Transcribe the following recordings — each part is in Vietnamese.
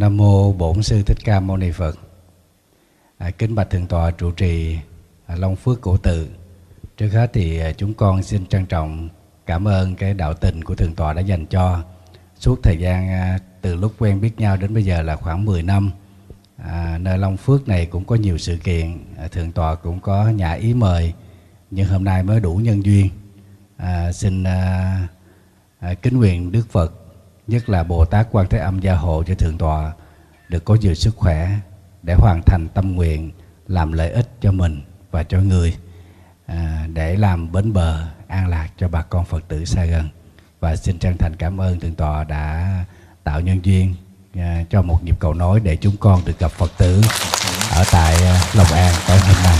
Nam mô Bổn sư Thích Ca Mâu Ni Phật. À, kính bạch thượng tọa trụ trì à, Long Phước Cổ Tự. Trước hết thì à, chúng con xin trân trọng cảm ơn cái đạo tình của thượng tọa đã dành cho suốt thời gian à, từ lúc quen biết nhau đến bây giờ là khoảng 10 năm. À, nơi Long Phước này cũng có nhiều sự kiện, à, thượng tọa cũng có nhà ý mời, nhưng hôm nay mới đủ nhân duyên. À, xin à, à, kính nguyện Đức Phật nhất là Bồ Tát Quan Thế Âm gia hộ cho thượng tọa được có nhiều sức khỏe để hoàn thành tâm nguyện làm lợi ích cho mình và cho người à, để làm bến bờ an lạc cho bà con Phật tử xa gần và xin chân thành cảm ơn thượng tọa đã tạo nhân duyên à, cho một nhịp cầu nối để chúng con được gặp Phật tử ở tại à, Long An tối hôm nay.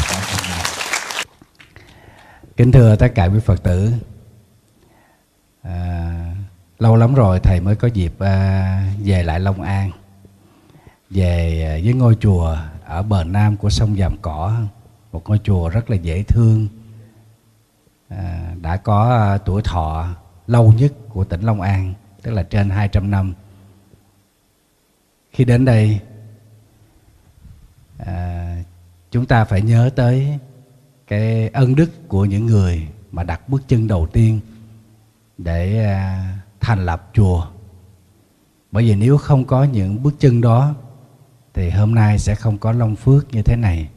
Kính thưa tất cả quý Phật tử, à, lâu lắm rồi thầy mới có dịp à, về lại Long An. Về à, với ngôi chùa ở bờ nam của sông Vàm Cỏ. Một ngôi chùa rất là dễ thương. À, đã có à, tuổi thọ lâu nhất của tỉnh Long An tức là trên 200 năm. Khi đến đây à, chúng ta phải nhớ tới cái ân đức của những người mà đặt bước chân đầu tiên để à, thành lập chùa. Bởi vì nếu không có những bước chân đó thì hôm nay sẽ không có long phước như thế này.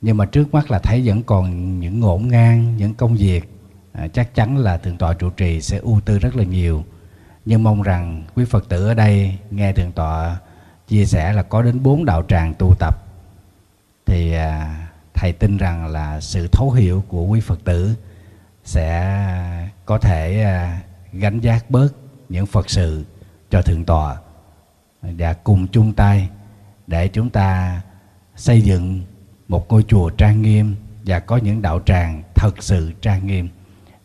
Nhưng mà trước mắt là thấy vẫn còn những ngổn ngang những công việc à, chắc chắn là thượng tọa trụ trì sẽ ưu tư rất là nhiều. Nhưng mong rằng quý phật tử ở đây nghe thượng tọa chia sẻ là có đến bốn đạo tràng tu tập thì à, thầy tin rằng là sự thấu hiểu của quý phật tử sẽ có thể à, gánh giác bớt những phật sự cho thượng tọa và cùng chung tay để chúng ta xây dựng một ngôi chùa trang nghiêm và có những đạo tràng thật sự trang nghiêm.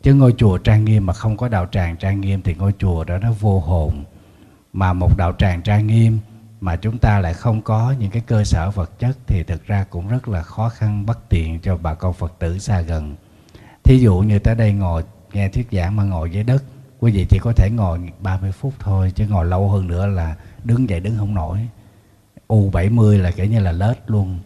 Chứ ngôi chùa trang nghiêm mà không có đạo tràng trang nghiêm thì ngôi chùa đó nó vô hồn. Mà một đạo tràng trang nghiêm mà chúng ta lại không có những cái cơ sở vật chất thì thực ra cũng rất là khó khăn, bất tiện cho bà con phật tử xa gần. Thí dụ như tới đây ngồi nghe thuyết giảng mà ngồi dưới đất quý vị chỉ có thể ngồi 30 phút thôi chứ ngồi lâu hơn nữa là đứng dậy đứng không nổi. U 70 là kiểu như là lết luôn.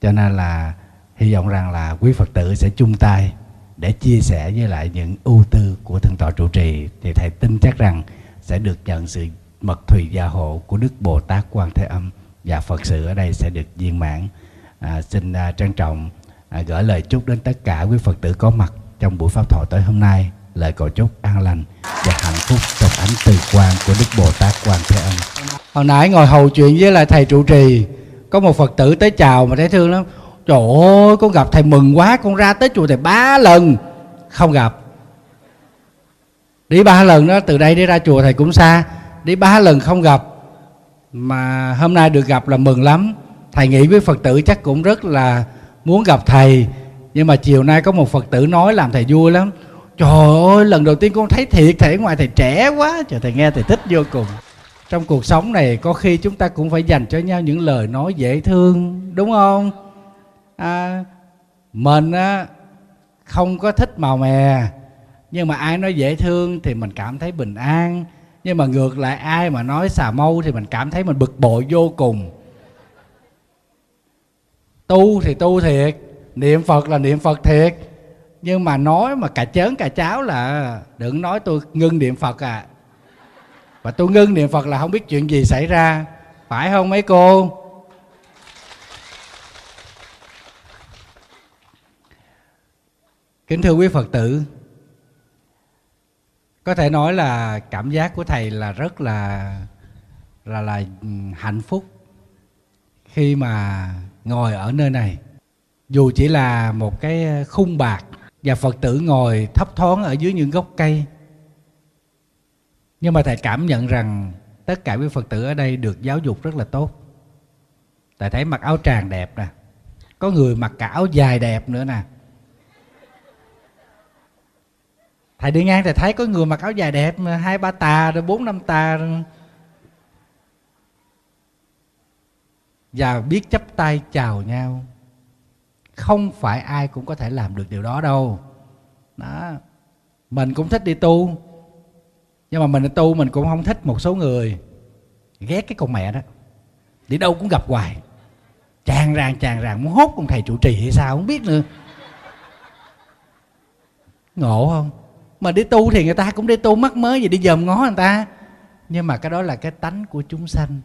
Cho nên là hy vọng rằng là quý phật tử sẽ chung tay để chia sẻ với lại những ưu tư của thượng tọa trụ trì. Thì thầy tin chắc rằng sẽ được nhận sự mật thùy gia hộ của đức bồ tát quan thế âm và phật sự ở đây sẽ được viên mãn. À, xin à, trân trọng à, gửi lời chúc đến tất cả quý phật tử có mặt trong buổi pháp thoại tới hôm nay. Lời cầu chúc an lành và hạnh phúc trong ánh từ quan của đức bồ tát quan thế âm. Hồi nãy ngồi hầu chuyện với lại thầy trụ trì, có một phật tử tới chào mà thấy thương lắm. Trời ơi, con gặp thầy mừng quá, con ra tới chùa thầy ba lần, không gặp. Đi ba lần đó, từ đây đi ra chùa thầy cũng xa. Đi ba lần không gặp, mà hôm nay được gặp là mừng lắm. Thầy nghĩ với phật tử chắc cũng rất là muốn gặp thầy nhưng mà chiều nay có một phật tử nói làm thầy vui lắm. Trời ơi lần đầu tiên con thấy thiệt thầy ngoài thầy trẻ quá. Trời thầy nghe thầy thích vô cùng. Trong cuộc sống này có khi chúng ta cũng phải dành cho nhau những lời nói dễ thương đúng không? À, mình á không có thích màu mè nhưng mà ai nói dễ thương thì mình cảm thấy bình an. Nhưng mà ngược lại ai mà nói xà mâu thì mình cảm thấy mình bực bội vô cùng. Tu thì tu thiệt niệm phật là niệm phật thiệt. Nhưng mà nói mà cả chớn cả cháo là đừng nói tôi ngưng niệm phật à. Và tôi ngưng niệm phật là không biết chuyện gì xảy ra. Phải không mấy cô? Kính thưa quý phật tử, có thể nói là cảm giác của thầy là rất là là là hạnh phúc khi mà ngồi ở nơi này dù chỉ là một cái ờ, khung bạc và phật tử ngồi thấp thoáng ở dưới những gốc cây. Nhưng mà thầy cảm nhận rằng tất cả quý phật tử ở đây được giáo dục rất là tốt. Thầy thấy mặc áo tràng đẹp nè, có người mặc cả áo dài đẹp nữa nè. Thầy đi ngang thầy thấy có người mặc áo dài đẹp hai ba tà rồi bốn năm tà rồi. và biết chấp tay chào nhau không phải ai cũng có thể làm được điều đó đâu. Đó. Mình cũng thích đi tu, nhưng mà mình tu mình cũng không thích một số người ghét cái con mẹ đó. Đi đâu cũng gặp hoài. Tràn ràng tràn ràng, muốn hốt con thầy trụ trì hay sao không biết nữa. Ngộ không? Mà đi tu thì người ta cũng đi tu mắc mới gì đi dòm ngó người ta. Nhưng mà cái đó là cái tánh của chúng sanh.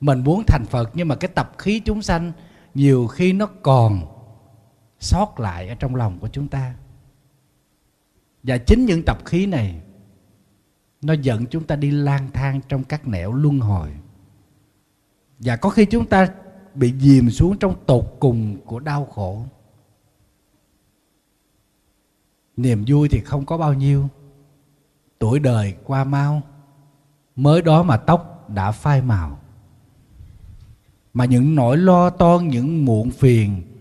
Mình muốn thành phật, nhưng mà cái tập khí chúng sanh nhiều khi nó còn sót lại ở trong lòng của chúng ta. Và chính những tập khí này, nó dẫn chúng ta đi lang thang trong các nẻo luân hồi. Và có khi chúng ta bị dìm xuống trong tột cùng của đau khổ. Niềm vui thì không có bao nhiêu. Tuổi đời qua mau, mới đó mà tóc đã phai màu. Mà những nỗi lo toan, những muộn phiền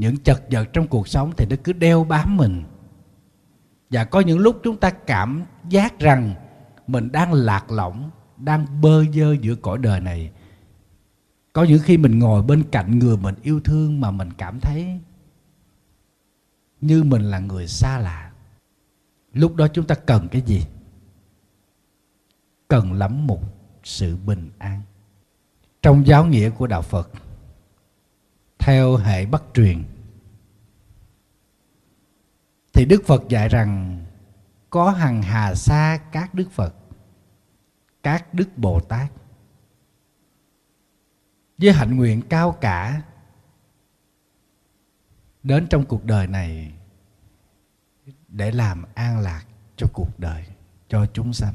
những chật vật trong cuộc sống thì nó cứ đeo bám mình. Và có những lúc chúng ta cảm giác rằng mình đang lạc lõng, đang bơ vơ giữa cõi đời này. Có những khi mình ngồi bên cạnh người mình yêu thương mà mình cảm thấy như mình là người xa lạ. Lúc đó chúng ta cần cái gì? Cần lắm một sự bình an. Trong giáo nghĩa của đạo phật theo hệ bất truyền. Thì đức phật dạy rằng, có hằng hà sa các đức phật, các đức bồ tát. Với hạnh nguyện cao cả, đến trong cuộc đời này, để làm an lạc cho cuộc đời, cho chúng sanh.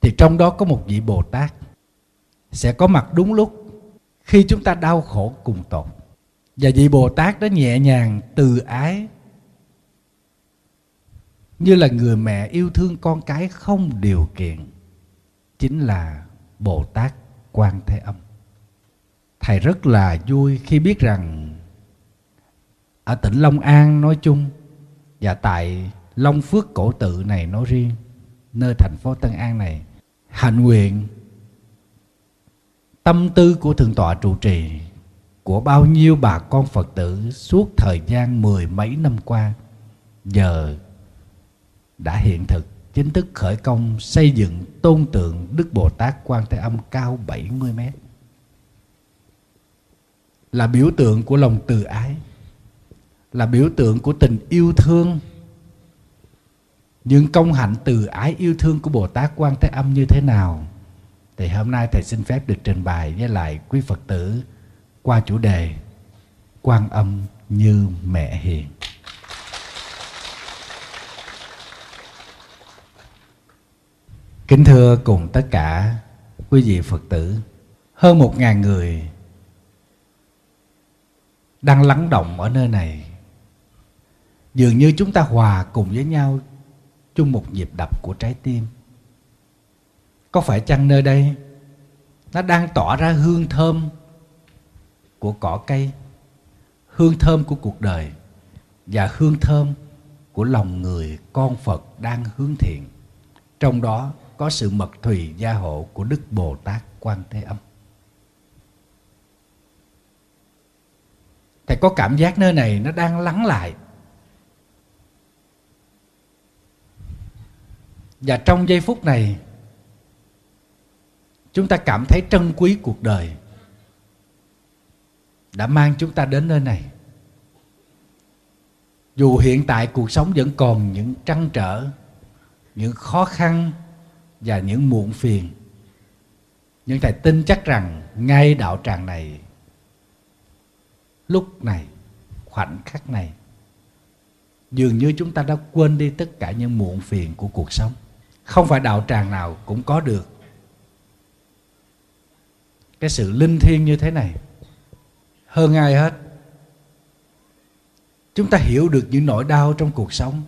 Thì trong đó có một vị bồ tát, sẽ có mặt đúng lúc khi chúng ta đau khổ cùng tột và vị bồ tát đó nhẹ nhàng, từ ái. Như là người mẹ yêu thương con cái không điều kiện, chính là bồ tát quan thế âm. Thầy rất là vui khi biết rằng ở tỉnh long an nói chung và tại long phước cổ tự này nói riêng, nơi thành phố tân an này, hạnh nguyện, tâm tư của thượng tọa trụ trì của bao nhiêu bà con phật tử suốt thời gian mười mấy năm qua giờ đã hiện thực, chính thức khởi công xây dựng tôn tượng Đức Bồ Tát Quan Thế Âm cao 70 mét. Là biểu tượng của lòng từ ái, là biểu tượng của tình yêu thương. Những công hạnh từ ái yêu thương của Bồ Tát Quan Thế Âm như thế nào, thì hôm nay thầy xin phép được trình bày với lại quý Phật tử qua chủ đề Quan Âm như mẹ hiền. Kính thưa cùng tất cả quý vị Phật tử, hơn một ngàn người đang lắng động ở nơi này. Dường như chúng ta hòa cùng với nhau chung một nhịp đập của trái tim. Có phải chăng nơi đây nó đang tỏa ra hương thơm của cỏ cây, hương thơm của cuộc đời và hương thơm của lòng người con Phật đang hướng thiện. Trong đó có sự mật thùy gia hộ của Đức Bồ Tát Quan Thế Âm. Thầy có cảm giác nơi này nó đang lắng lại. Và trong giây phút này chúng ta cảm thấy trân quý cuộc đời đã mang chúng ta đến nơi này. Dù hiện tại cuộc sống vẫn còn những trăn trở, những khó khăn và những muộn phiền, nhưng thầy tin chắc rằng ngay đạo tràng này, lúc này, khoảnh khắc này, dường như chúng ta đã quên đi tất cả những muộn phiền của cuộc sống. Không phải đạo tràng nào cũng có được. Cái sự linh thiêng như thế này hơn ai hết. Chúng ta hiểu được những nỗi đau trong cuộc sống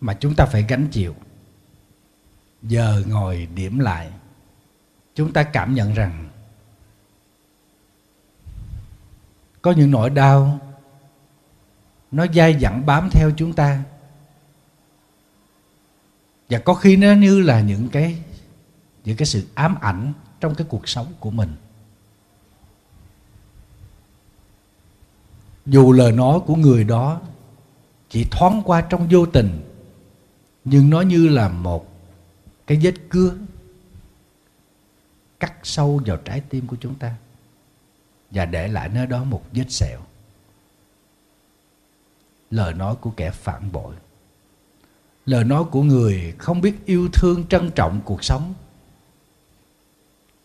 mà chúng ta phải gánh chịu. Giờ ngồi điểm lại, chúng ta cảm nhận rằng có những nỗi đau nó dai dẳng bám theo chúng ta. Và có khi nó như là những cái những cái sự ám ảnh trong cái cuộc sống của mình. Dù lời nói của người đó chỉ thoáng qua trong vô tình, nhưng nó như là một cái vết cưa cắt sâu vào trái tim của chúng ta và để lại nơi đó một vết sẹo. Lời nói của kẻ phản bội. Lời nói của người không biết yêu thương trân trọng cuộc sống,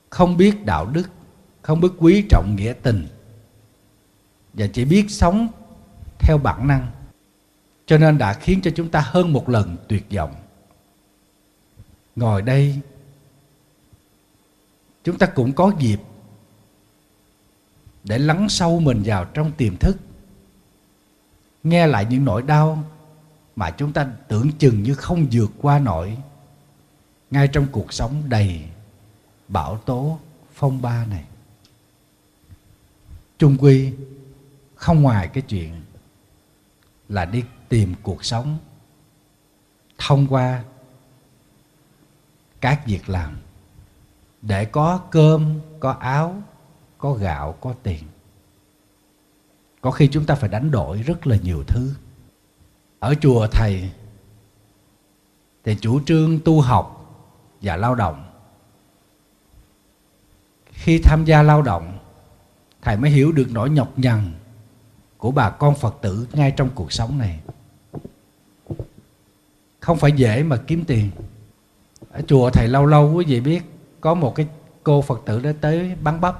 không biết đạo đức, không biết quý trọng nghĩa tình và chỉ biết sống theo bản năng. Cho nên đã khiến cho chúng ta hơn một lần tuyệt vọng. Ngồi đây, chúng ta cũng có dịp để lắng sâu mình vào trong tiềm thức, nghe lại những nỗi đau mà chúng ta tưởng chừng như không vượt qua nổi ngay trong cuộc sống đầy bão tố phong ba này. Trung quy không ngoài cái chuyện là đi tìm cuộc sống thông qua các việc làm để có cơm, có áo, có gạo, có tiền. Có khi chúng ta phải đánh đổi rất là nhiều thứ. Ở chùa thầy thì chủ trương tu học và lao động. Khi tham gia lao động, thầy mới hiểu được nỗi nhọc nhằn của bà con phật tử ngay trong cuộc sống này. Không phải dễ mà kiếm tiền. Ở chùa thầy lâu lâu quý vị biết, có một cái cô phật tử đó tới bán bắp.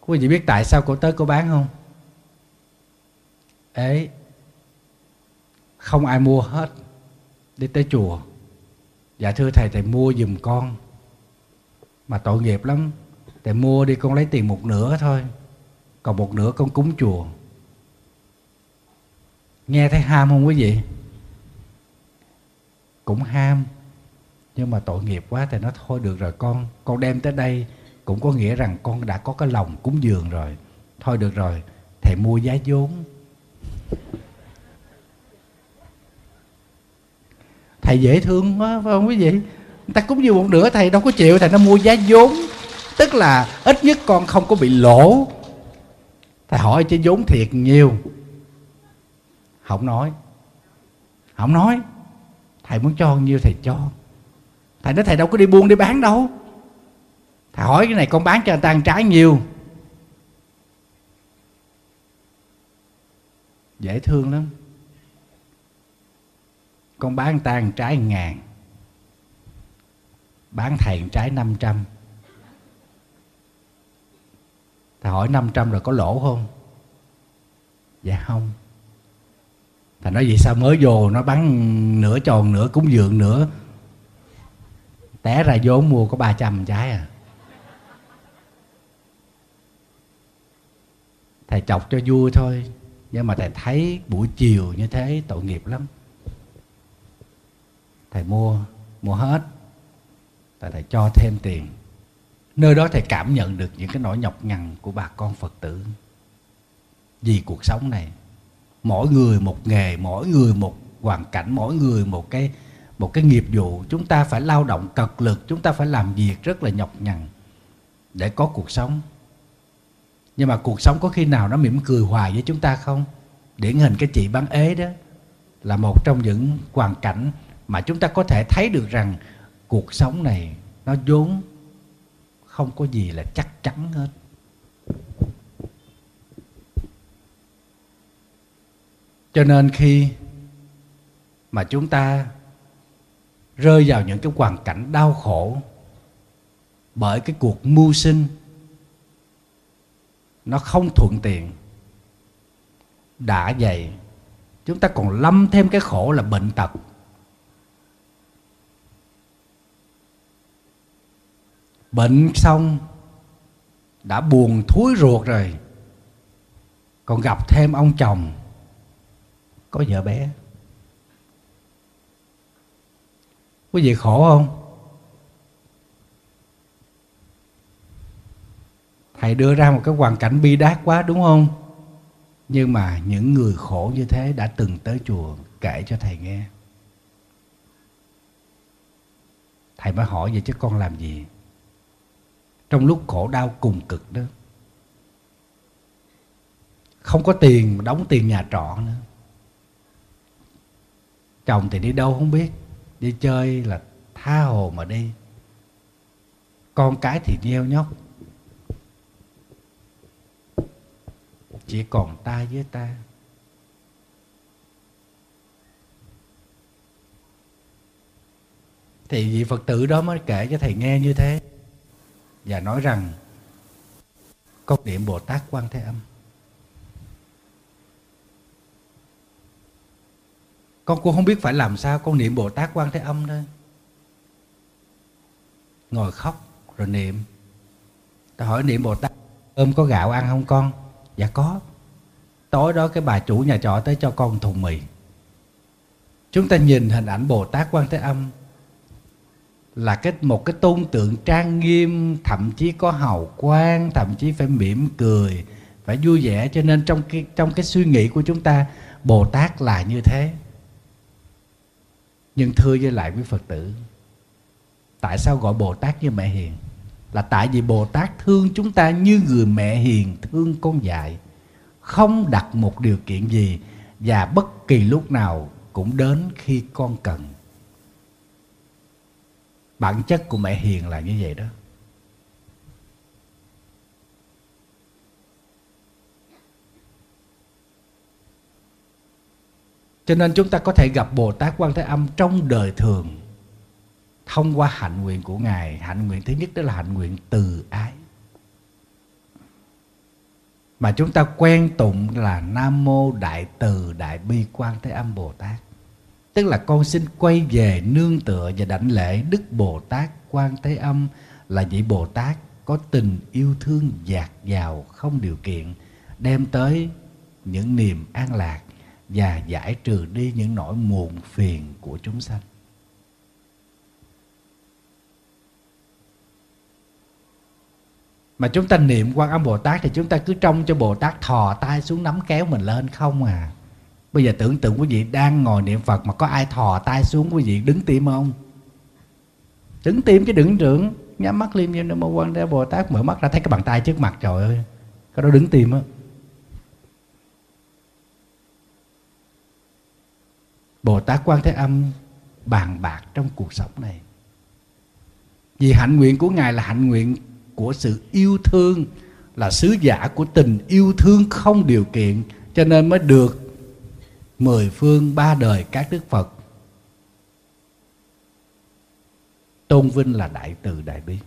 Quý vị biết tại sao cô tới cô bán không? Ấy không ai mua hết đi tới chùa. Dạ thưa thầy thầy mua giùm con. Mà tội nghiệp lắm thầy mua đi con lấy tiền một nửa thôi. Còn một nửa con cúng chùa. Nghe thấy ham không quý vị? Cũng ham, nhưng mà tội nghiệp quá thì nó thôi được rồi. Con con đem tới đây cũng có nghĩa rằng con đã có cái lòng cúng dường rồi. Thôi được rồi, thầy mua giá vốn. Thầy dễ thương quá, phải không quý vị? Người ta cúng dường một nửa thầy đâu có chịu, thầy nó mua giá vốn tức là ít nhất con không có bị lỗ. Thầy hỏi chứ vốn thiệt nhiều. Không nói. Không nói. Thầy muốn cho nhiêu thầy cho. Thầy nói thầy đâu có đi buôn đi bán đâu. Thầy hỏi cái này con bán cho người ta ăn trái nhiều. Dễ thương lắm. Con bán người ta ăn trái ngàn. Bán thầy trái 500 thầy hỏi 500 rồi có lỗ không? Dạ không. Thầy nói vậy sao mới vô? Nó bắn nửa tròn nửa cúng dường nữa té ra vốn mua có 300 trái à. Thầy chọc cho vui thôi nhưng mà thầy thấy buổi chiều như thế tội nghiệp lắm. Thầy mua mua hết. Thầy, thầy cho thêm tiền nơi đó thầy cảm nhận được những cái nỗi nhọc nhằn của bà con phật tử. Vì cuộc sống này, mỗi người một nghề, mỗi người một hoàn cảnh, mỗi người một cái một cái nghiệp vụ, chúng ta phải lao động cật lực, chúng ta phải làm việc rất là nhọc nhằn để có cuộc sống. Nhưng mà cuộc sống có khi nào nó mỉm cười hoài với chúng ta không? Điển hình cái chị bán ế đó là một trong những hoàn cảnh mà chúng ta có thể thấy được rằng cuộc sống này nó vốn không có gì là chắc chắn hết. Cho nên khi mà chúng ta rơi vào những cái hoàn cảnh đau khổ bởi cái cuộc mưu sinh, nó không thuận tiện, đã vậy chúng ta còn lâm thêm cái khổ là bệnh tật. Bệnh xong, đã buồn thúi ruột rồi. Còn gặp thêm ông chồng, có vợ bé. Quý vị khổ không? Thầy đưa ra một cái hoàn cảnh bi đát quá, đúng không? Nhưng mà những người khổ như thế đã từng tới chùa kể cho thầy nghe. Thầy mới hỏi vậy chứ con làm gì? Trong lúc khổ đau cùng cực đó. Không có tiền mà đóng tiền nhà trọ nữa. Chồng thì đi đâu không biết. Đi chơi là tha hồ mà đi. Con cái thì nheo nhóc. Chỉ còn ta với ta. Thì vị phật tử đó mới kể cho thầy nghe như thế và nói rằng, con niệm bồ tát quan thế âm. Con cũng không biết phải làm sao con niệm bồ tát quan thế âm thôi ngồi khóc rồi niệm. Ta hỏi, niệm bồ tát cơm có gạo ăn không con? Dạ có. Tối đó cái bà chủ nhà trọ tới cho con thùng mì. Chúng ta nhìn hình ảnh bồ tát quan thế âm là cái một cái tôn tượng trang nghiêm, thậm chí có hào quang, thậm chí phải mỉm cười, phải vui vẻ. Cho nên trong cái trong cái suy nghĩ của chúng ta, bồ tát là như thế. Nhưng thưa với lại quý phật tử, tại sao gọi bồ tát như mẹ hiền? Là tại vì bồ tát thương chúng ta như người mẹ hiền thương con dại. Không đặt một điều kiện gì và bất kỳ lúc nào cũng đến khi con cần bản chất của mẹ hiền là như vậy đó. Cho nên chúng ta có thể gặp bồ tát quan thế âm trong đời thường, thông qua hạnh nguyện của ngài. Hạnh nguyện thứ nhất đó là hạnh nguyện từ ái. Mà chúng ta quen tụng là nam mô đại từ đại bi quan thế âm bồ tát tức là con xin quay về nương tựa và đảnh lễ đức bồ tát quan thế âm. Là vị bồ tát có tình yêu thương dạt dào không điều kiện, đem tới những niềm an lạc và giải trừ đi những nỗi muộn phiền của chúng sanh. Mà chúng ta niệm quan âm bồ tát thì chúng ta cứ trông cho bồ tát thò tay xuống nắm kéo mình lên không à bây giờ tưởng tượng quý vị đang ngồi niệm phật mà có ai thò tay xuống quý vị đứng tim không? Đứng tim chứ đừng trưởng nhắm mắt liêm như nam mô quan thế bồ tát, mở mắt ra thấy cái bàn tay trước mặt, trời ơi, cái đó đứng tim á. Bồ tát quan thế âm bàn bạc trong cuộc sống này. Vì hạnh nguyện của ngài là hạnh nguyện của sự yêu thương, là sứ giả của tình yêu thương không điều kiện, cho nên mới được mười phương ba đời các đức phật. Tôn vinh là đại từ đại bi.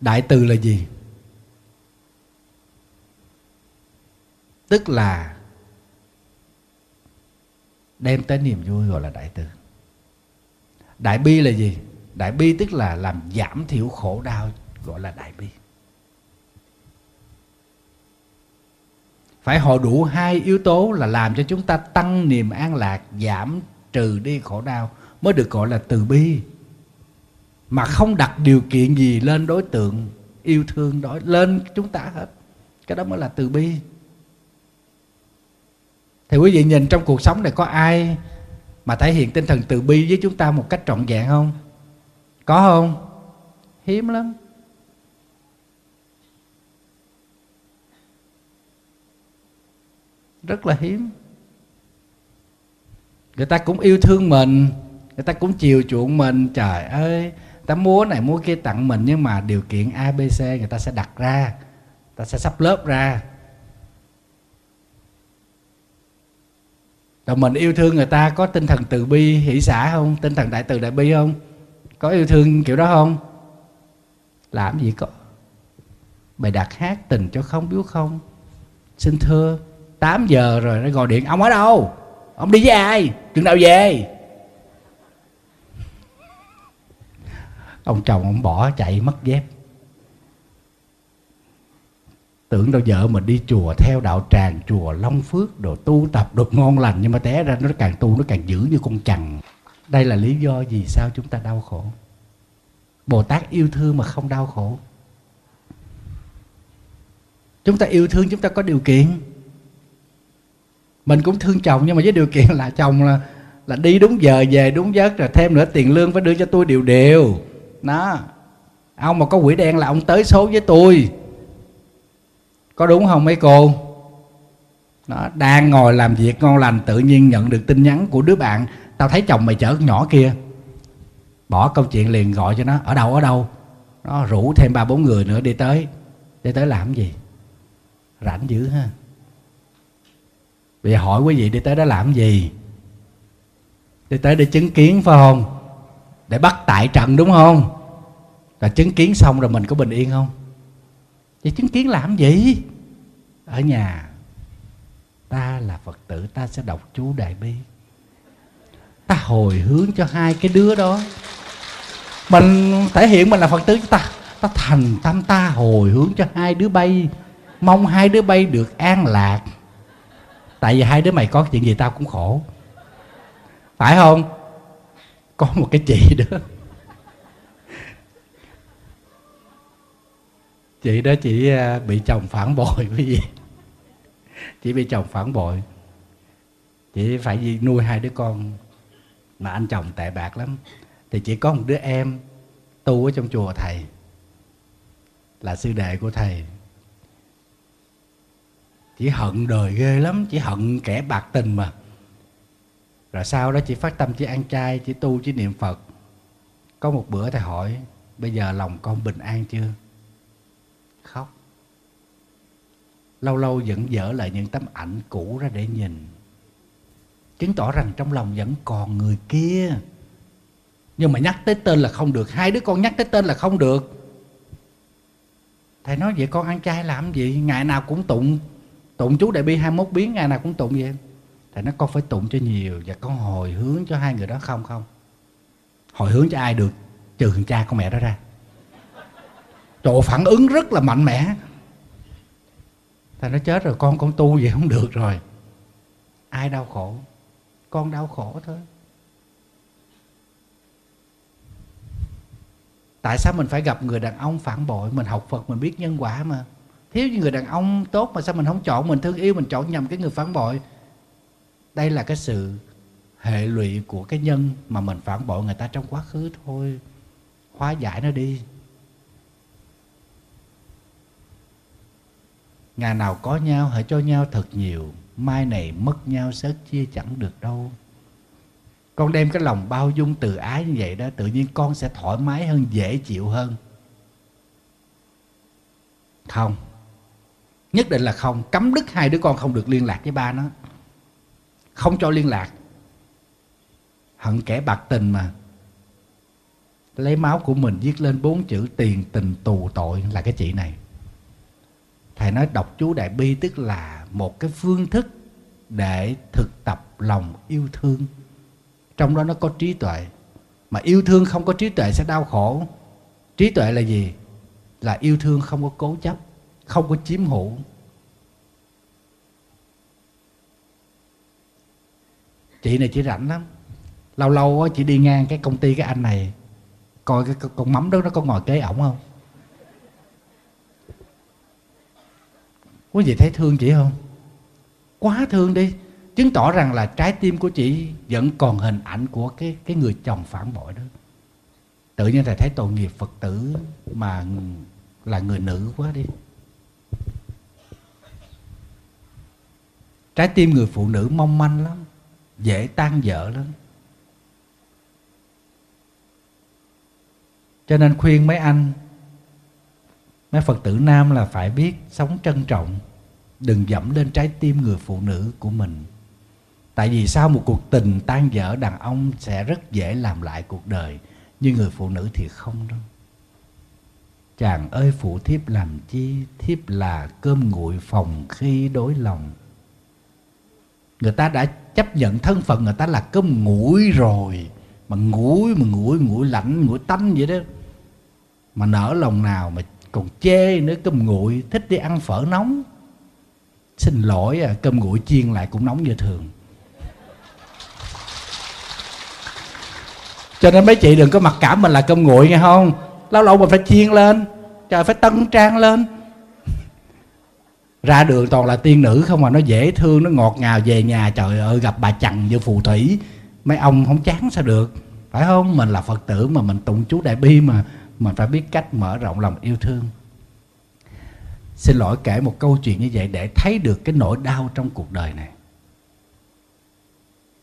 Đại từ là gì? Tức là đem tới niềm vui gọi là đại từ. Đại bi là gì? Đại bi tức là làm giảm thiểu khổ đau gọi là đại bi. Phải hội đủ hai yếu tố là làm cho chúng ta tăng niềm an lạc, giảm trừ đi khổ đau, mới được gọi là từ bi. Mà không đặt điều kiện gì lên đối tượng yêu thương đó, lên chúng ta hết. Cái đó mới là từ bi. Thì quý vị nhìn trong cuộc sống này có ai mà thể hiện tinh thần từ bi với chúng ta một cách trọn vẹn không? Có không? Hiếm lắm. Rất là hiếm. Người ta cũng yêu thương mình, người ta cũng chiều chuộng mình. Trời ơi ta mua này mua kia tặng mình, nhưng mà điều kiện abc người ta sẽ đặt ra ta sẽ sắp lớp ra. Rồi mình yêu thương người ta, có tinh thần từ bi, hỷ xã không? Tinh thần đại từ đại bi không? Có yêu thương kiểu đó không? Làm gì có? Bài đặt hát tình cho không biếu không? Xin thưa 8 giờ rồi nó gọi điện, ông ở đâu? Ông đi với ai? Chừng nào về? Ông chồng ông bỏ chạy mất dép. Tưởng đâu vợ mình đi chùa theo đạo tràng, chùa long phước đồ tu tập được ngon lành, nhưng mà té ra nó càng tu nó càng dữ như con chằn đây là lý do vì sao chúng ta đau khổ. Bồ tát yêu thương mà không đau khổ. Chúng ta yêu thương, chúng ta có điều kiện mình cũng thương chồng nhưng mà với điều kiện là chồng là là đi đúng giờ về, đúng giấc, rồi thêm nữa tiền lương phải đưa cho tôi đều đều. Đó. Ông mà có quỷ đen là ông tới số với tôi. Có đúng không mấy cô? Nó đang ngồi làm việc ngon lành tự nhiên nhận được tin nhắn của đứa bạn. Tao thấy chồng mày chở con nhỏ kia. Bỏ câu chuyện liền gọi cho nó, ở đâu ở đâu? Nó rủ thêm ba bốn người nữa đi tới. Đi tới làm gì? Rảnh dữ ha vì hỏi quý vị đi tới đó làm gì? Đi tới để chứng kiến, phải không? Để bắt tại trận đúng không? Là chứng kiến xong rồi mình có bình yên không? Vậy chứng kiến làm gì? Ở nhà, ta là phật tử, ta sẽ đọc chú đại bi. Ta hồi hướng cho hai cái đứa đó. Mình thể hiện mình là phật tử, ta ta thành tâm ta hồi hướng cho hai đứa bay. Mong hai đứa bay được an lạc tại vì hai đứa mày có chuyện gì tao cũng khổ. Phải không? Có một cái chị đó. Chị đó chị à, bị chồng phản bội cái gì? Chị bị chồng phản bội. Chị phải nuôi hai đứa con mà anh chồng tệ bạc lắm. Thì chỉ có một đứa em tu ở trong chùa thầy, là sư đệ của thầy chỉ hận đời ghê lắm, chỉ hận kẻ bạc tình mà. Rồi sau đó chỉ phát tâm chỉ ăn chay, chỉ tu, chỉ niệm phật. Có một bữa thầy hỏi, bây giờ lòng con bình an chưa? Khóc. Lâu lâu vẫn dở lại những tấm ảnh cũ ra để nhìn. Chứng tỏ rằng trong lòng vẫn còn người kia. Nhưng mà nhắc tới tên là không được, hai đứa con nhắc tới tên là không được. Thầy nói, vậy con ăn chay làm gì? Ngày nào cũng tụng tụng chú đại bi 21 biến, ngày nào cũng tụng vậy. Thầy nói con phải tụng cho nhiều và con hồi hướng cho hai người đó không không? Hồi hướng cho ai được? Trừ thằng cha con mẹ đó ra. Chỗ phản ứng rất là mạnh mẽ. Thầy nói chết rồi, con con tu vậy không được rồi. Ai đau khổ? Con đau khổ thôi. Tại sao mình phải gặp người đàn ông phản bội? Mình học phật, mình biết nhân quả mà thiếu những người đàn ông tốt mà sao mình không chọn mình, thương yêu mình chọn nhầm cái người phản bội? Đây là cái sự hệ lụy của cái nhân mà mình phản bội người ta trong quá khứ thôi. Hóa giải nó đi. Ngày nào có nhau hãy cho nhau thật nhiều, mai này mất nhau sớt chia chẳng được đâu. Con đem cái lòng bao dung từ ái như vậy đó, tự nhiên con sẽ thoải mái hơn, dễ chịu hơn. Không nhất định là không. Cấm đứt hai đứa con không được liên lạc với ba nó. Không cho liên lạc. Hận kẻ bạc tình mà. Lấy máu của mình viết lên bốn chữ tiền tình tù tội là cái chị này. Thầy nói đọc chú đại bi tức là một cái phương thức để thực tập lòng yêu thương. Trong đó nó có trí tuệ. Mà yêu thương không có trí tuệ sẽ đau khổ. Trí tuệ là gì? Là yêu thương không có cố chấp không có chiếm hữu. Chị này chỉ rảnh lắm. Lâu lâu chị đi ngang cái công ty cái anh này, coi cái con mắm đó nó có ngồi kế ổng không? Quý vị thấy thương chị không? Quá thương đi. Chứng tỏ rằng là trái tim của chị vẫn còn hình ảnh của cái cái người chồng phản bội đó. Tự nhiên thầy thấy tội nghiệp phật tử mà là người nữ quá đi. Trái tim người phụ nữ mong manh lắm, dễ tan vỡ lắm. Cho nên khuyên mấy anh, mấy phật tử nam là phải biết sống trân trọng, đừng dẫm lên trái tim người phụ nữ của mình. Tại vì sau một cuộc tình tan vỡ, đàn ông sẽ rất dễ làm lại cuộc đời, nhưng người phụ nữ thì không đâu. Chàng ơi, phụ thiếp làm chi? Thiếp là cơm nguội phòng khi đối lòng người ta đã chấp nhận thân phận người ta là cơm nguội rồi. Mà nguội mà nguội nguội lạnh nguội tanh vậy đó. Mà nở lòng nào mà còn chê nữa cơm nguội thích đi ăn phở nóng. Xin lỗi à, cơm nguội chiên lại cũng nóng như thường. Cho nên mấy chị đừng có mặc cảm mình là cơm nguội nghe không? Lâu lâu mình phải chiên lên trời phải tân trang lên ra đường toàn là tiên nữ không mà nó dễ thương, nó ngọt ngào về nhà. Trời ơi, gặp bà chằn như phù thủy. Mấy ông không chán sao được, phải không? Mình là phật tử mà mình tụng chú đại bi mà, mình phải biết cách mở rộng lòng yêu thương. Xin lỗi kể một câu chuyện như vậy để thấy được cái nỗi đau trong cuộc đời này.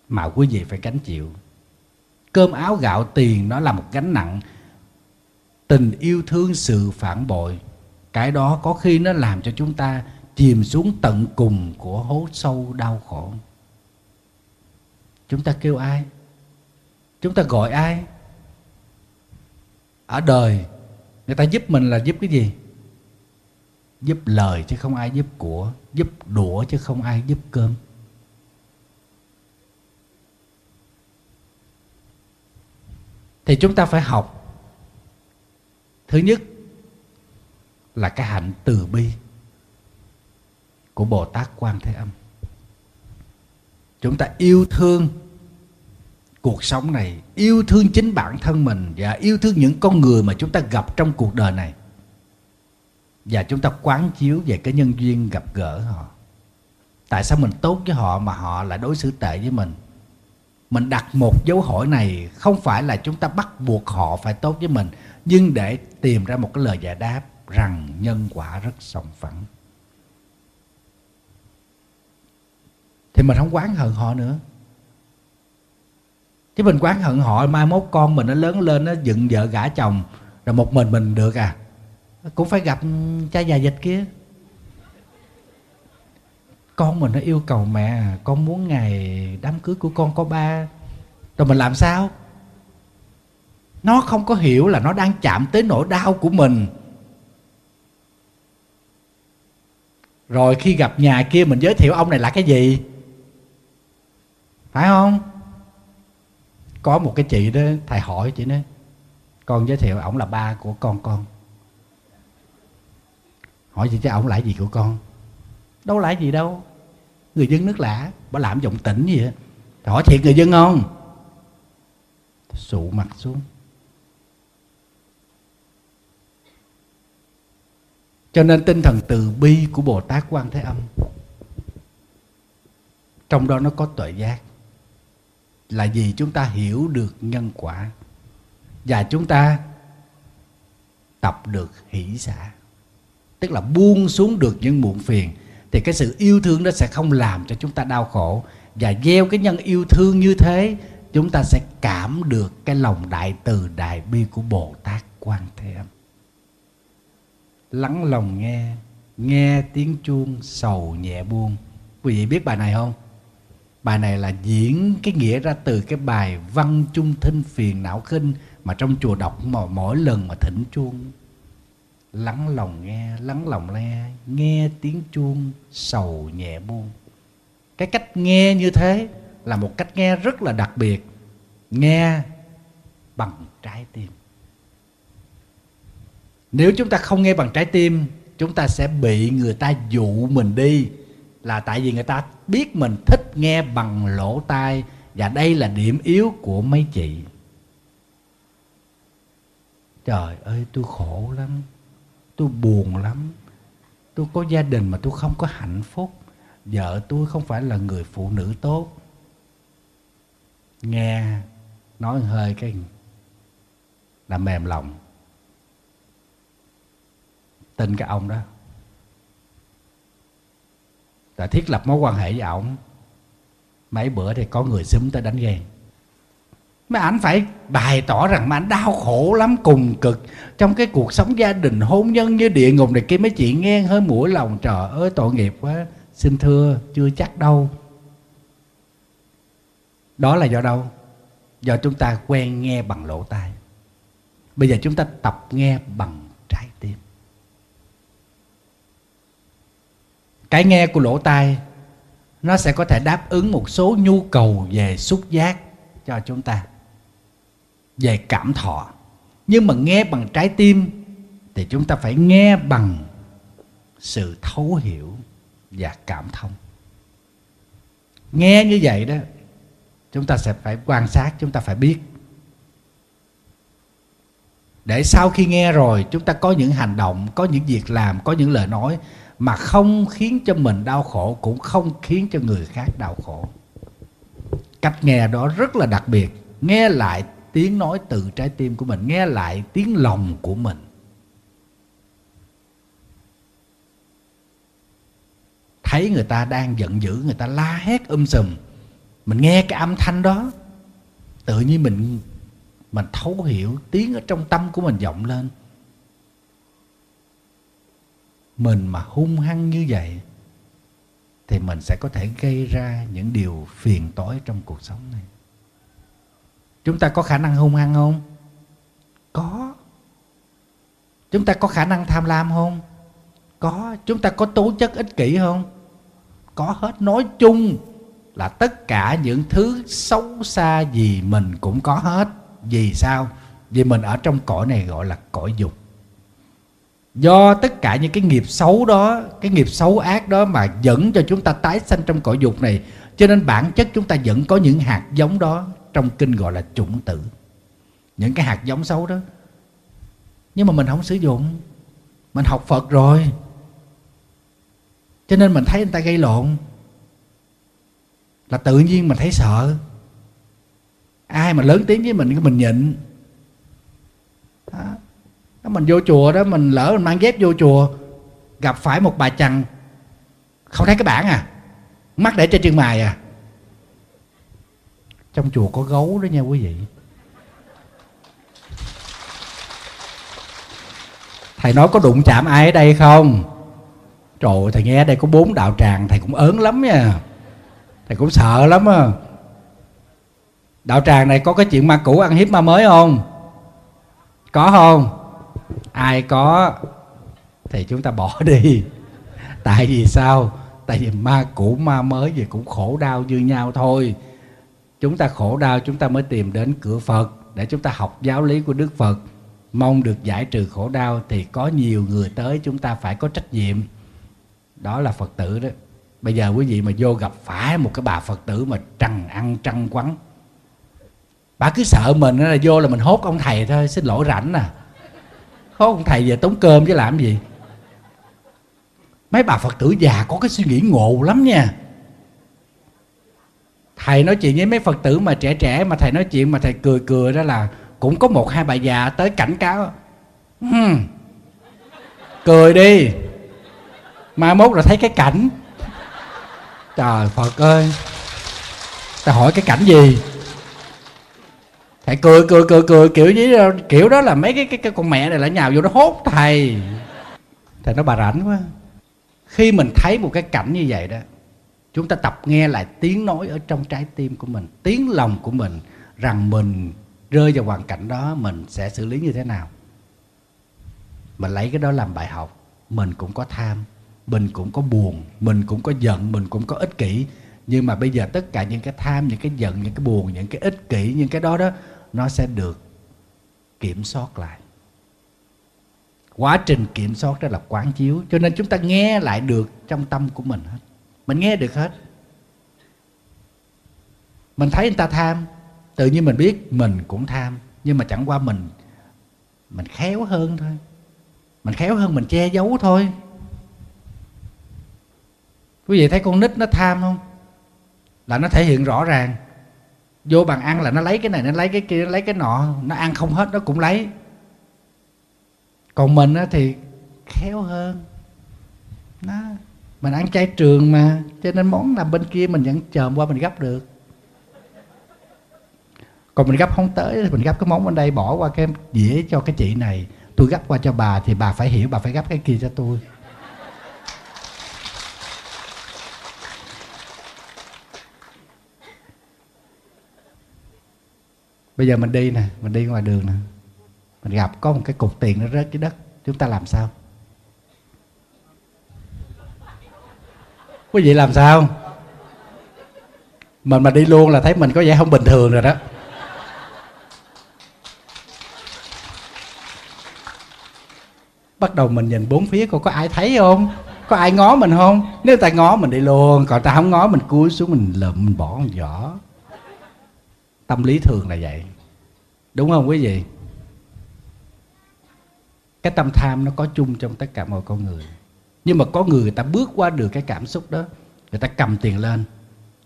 Mà quý vị phải gánh chịu. Cơm áo gạo tiền nó là một gánh nặng. Tình yêu thương sự phản bội, cái đó có khi nó làm cho chúng ta chìm xuống tận cùng của hố sâu đau khổ. Chúng ta kêu ai? Chúng ta gọi ai? Ở đời, người ta giúp mình là giúp cái gì? Giúp lời chứ không ai giúp của, giúp đũa chứ không ai giúp cơm. Thì chúng ta phải học. Thứ nhất là cái hạnh từ bi của bồ tát quan thế âm. Chúng ta yêu thương cuộc sống này, yêu thương chính bản thân mình và yêu thương những con người mà chúng ta gặp trong cuộc đời này. Và chúng ta quán chiếu về cái nhân duyên gặp gỡ họ. Tại sao mình tốt với họ mà họ lại đối xử tệ với mình? Mình đặt một dấu hỏi này không phải là chúng ta bắt buộc họ phải tốt với mình, nhưng để tìm ra một cái lời giải đáp rằng nhân quả rất sòng phẳng. Thì mình không quán hận họ nữa. Chứ mình quán hận họ, mai mốt con mình nó lớn lên, nó dựng vợ gả chồng, rồi một mình mình được à? Cũng phải gặp cha già dịch kia. Con mình nó yêu cầu mẹ, con muốn ngày đám cưới của con có ba. Rồi mình làm sao? Nó không có hiểu là nó đang chạm tới nỗi đau của mình. Rồi khi gặp nhà kia mình giới thiệu ông này là cái gì? Phải không? Có một cái chị đó, thầy hỏi chị nói con giới thiệu ổng là ba của con con. Hỏi chị, chứ ổng là gì của con? Đâu là gì đâu. Người dân nước lạ bà làm giọng tỉnh gì á. Hỏi thiệt người dân không? Sụ mặt xuống. Cho nên tinh thần từ bi của bồ tát quan thế âm, trong đó nó có tuệ giác là vì chúng ta hiểu được nhân quả và chúng ta tập được hỷ xả. Tức là buông xuống được những muộn phiền thì cái sự yêu thương đó sẽ không làm cho chúng ta đau khổ. Và gieo cái nhân yêu thương như thế, chúng ta sẽ cảm được cái lòng đại từ đại bi của bồ tát quan thế âm. Lắng lòng nghe nghe tiếng chuông sầu nhẹ buông. Quý vị biết bài này không? Bài này là diễn cái nghĩa ra từ cái bài văn chung thinh phiền não khinh mà trong chùa đọc mà mỗi lần mà thỉnh chuông, lắng lòng nghe, lắng lòng nghe nghe tiếng chuông sầu nhẹ buông. Cái cách nghe như thế là một cách nghe rất là đặc biệt, nghe bằng trái tim. Nếu chúng ta không nghe bằng trái tim, chúng ta sẽ bị người ta dụ mình đi là tại vì người ta biết mình thích nghe bằng lỗ tai, và đây là điểm yếu của mấy chị. Trời ơi, tôi khổ lắm, tôi buồn lắm. Tôi có gia đình mà tôi không có hạnh phúc. Vợ tôi không phải là người phụ nữ tốt. Nghe nói hơi cái là mềm lòng. Tin cái ông đó là thiết lập mối quan hệ với ổng. Mấy bữa thì có người xúm tới đánh ghen. Mà ảnh phải bày tỏ rằng mà ảnh đau khổ lắm, cùng cực. Trong cái cuộc sống gia đình, hôn nhân như địa ngục này kia, mấy chị nghe hơi mũi lòng. Trời ơi, tội nghiệp quá. Xin thưa, chưa chắc đâu. Đó là do đâu? Do chúng ta quen nghe bằng lỗ tai. Bây giờ chúng ta tập nghe bằng trái tim cái nghe của lỗ tai, nó sẽ có thể đáp ứng một số nhu cầu về xúc giác cho chúng ta, về cảm thọ. Nhưng mà nghe bằng trái tim thì chúng ta phải nghe bằng sự thấu hiểu và cảm thông. Nghe như vậy đó, chúng ta sẽ phải quan sát, chúng ta phải biết. Để sau khi nghe rồi, chúng ta có những hành động, có những việc làm, có những lời nói mà không khiến cho mình đau khổ, cũng không khiến cho người khác đau khổ. Cách nghe đó rất là đặc biệt. Nghe lại tiếng nói từ trái tim của mình, nghe lại tiếng lòng của mình. Thấy người ta đang giận dữ, người ta la hét um sùm. Mình nghe cái âm thanh đó, tự nhiên mình mình thấu hiểu tiếng ở trong tâm của mình vọng lên mình mà hung hăng như vậy, thì mình sẽ có thể gây ra những điều phiền toái trong cuộc sống này. Chúng ta có khả năng hung hăng không? Có. Chúng ta có khả năng tham lam không? Có. Chúng ta có tố chất ích kỷ không? Có hết. Nói chung là tất cả những thứ xấu xa gì mình cũng có hết. Vì sao? Vì mình ở trong cõi này gọi là cõi dục do tất cả những cái nghiệp xấu đó, cái nghiệp xấu ác đó mà dẫn cho chúng ta tái sanh trong cõi dục này, cho nên bản chất chúng ta vẫn có những hạt giống đó trong kinh gọi là chủng tử. Những cái hạt giống xấu đó. Nhưng mà mình không sử dụng. Mình học phật rồi. Cho nên mình thấy người ta gây lộn. Là tự nhiên mình thấy sợ. Ai mà lớn tiếng với mình mình nhịn mình vô chùa đó, mình lỡ mình mang dép vô chùa, gặp phải một bà chằn, không thấy cái bảng à mắt để trên chân mài à. Trong chùa có gấu đó nha quý vị. Thầy nói có đụng chạm ai ở đây không? Trời thầy nghe ở đây có bốn đạo tràng, thầy cũng ớn lắm nha. Thầy cũng sợ lắm á. Đạo tràng này có cái chuyện ma cũ ăn hiếp ma mới không? Có không? Ai có thì chúng ta bỏ đi. Tại vì sao? Tại vì ma cũ, ma mới gì cũng khổ đau như nhau thôi. Chúng ta khổ đau, chúng ta mới tìm đến cửa phật để chúng ta học giáo lý của đức phật. Mong được giải trừ khổ đau thì có nhiều người tới chúng ta phải có trách nhiệm. Đó là phật tử đó. Bây giờ quý vị mà vô gặp phải một cái bà phật tử mà trằn ăn, trăng quắn bà cứ sợ mình là vô là mình hốt ông thầy thôi, xin lỗi rảnh à khó ông thầy về tống cơm chứ làm gì? Mấy bà phật tử già có cái suy nghĩ ngộ lắm nha. Thầy nói chuyện với mấy phật tử mà trẻ trẻ mà thầy nói chuyện mà thầy cười cười đó là cũng có một hai bà già tới cảnh cáo. Hmm. cười đi. Mai mốt là thấy cái cảnh. Trời phật ơi. Ta hỏi cái cảnh gì? Thầy cười cười cười cười kiểu gì kiểu đó là mấy cái cái, cái con mẹ này lại nhào vô nó hốt thầy. Thầy nó bà rảnh quá. Khi mình thấy một cái cảnh như vậy đó chúng ta tập nghe lại tiếng nói ở trong trái tim của mình tiếng lòng của mình rằng mình rơi vào hoàn cảnh đó mình sẽ xử lý như thế nào. Mình lấy cái đó làm bài học. Mình cũng có tham mình cũng có buồn mình cũng có giận mình cũng có ích kỷ. Nhưng mà bây giờ tất cả những cái tham những cái giận những cái buồn những cái ích kỷ những cái đó đó nó sẽ được kiểm soát lại. Quá trình kiểm soát đó là quán chiếu, cho nên chúng ta nghe lại được trong tâm của mình hết. Mình nghe được hết. Mình thấy người ta tham, tự nhiên mình biết mình cũng tham, nhưng mà chẳng qua mình mình khéo hơn thôi. Mình khéo hơn mình che giấu thôi. Quý vị thấy con nít nó tham không? Là nó thể hiện rõ ràng vô bàn ăn là nó lấy cái này, nó lấy cái kia, nó lấy cái nọ. Nó ăn không hết, nó cũng lấy. Còn mình thì khéo hơn. Nó mình ăn chay trường mà, cho nên món nằm bên kia mình vẫn chờm qua mình gấp được. Còn mình gấp không tới thì mình gấp cái món bên đây bỏ qua cái dĩa cho cái chị này. Tôi gấp qua cho bà thì bà phải hiểu, bà phải gấp cái kia cho tôi. Bây giờ mình đi nè, mình đi ngoài đường nè. Mình gặp có một cái cục tiền nó rớt dưới đất. Chúng ta làm sao? Quý vị làm sao? Mình mà đi luôn là thấy mình có vẻ không bình thường rồi đó. Bắt đầu mình nhìn bốn phía coi có ai thấy không? Có ai ngó mình không? Nếu ta ngó mình đi luôn, còn ta không ngó mình cúi xuống mình lượm, mình bỏ một vỏ tâm lý thường là vậy đúng không quý vị? Cái tâm tham nó có chung trong tất cả mọi con người. Nhưng mà có người, người ta bước qua được cái cảm xúc đó người ta cầm tiền lên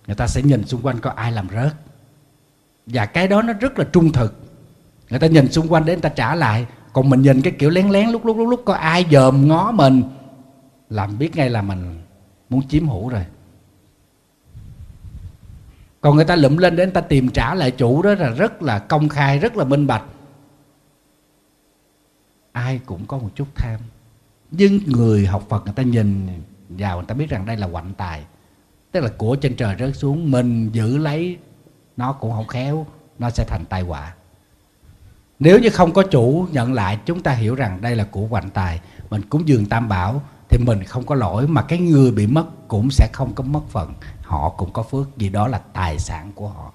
người ta sẽ nhìn xung quanh có ai làm rớt. Và cái đó nó rất là trung thực. Người ta nhìn xung quanh để người ta trả lại. Còn mình nhìn cái kiểu lén lén lúc lúc lúc lúc có ai dòm ngó mình làm biết ngay là mình muốn chiếm hữu rồi còn người ta lụm lên để người ta tìm trả lại chủ đó là rất là công khai, rất là minh bạch. Ai cũng có một chút tham. Nhưng người học phật người ta nhìn vào người ta biết rằng đây là quạnh tài. Tức là của trên trời rớt xuống, mình giữ lấy, nó cũng không khéo, nó sẽ thành tai họa. Nếu như không có chủ nhận lại, chúng ta hiểu rằng đây là của hoành tài. Mình cúng dường tam bảo, thì mình không có lỗi, mà cái người bị mất cũng sẽ không có mất phần họ cũng có phước, vì đó là tài sản của họ.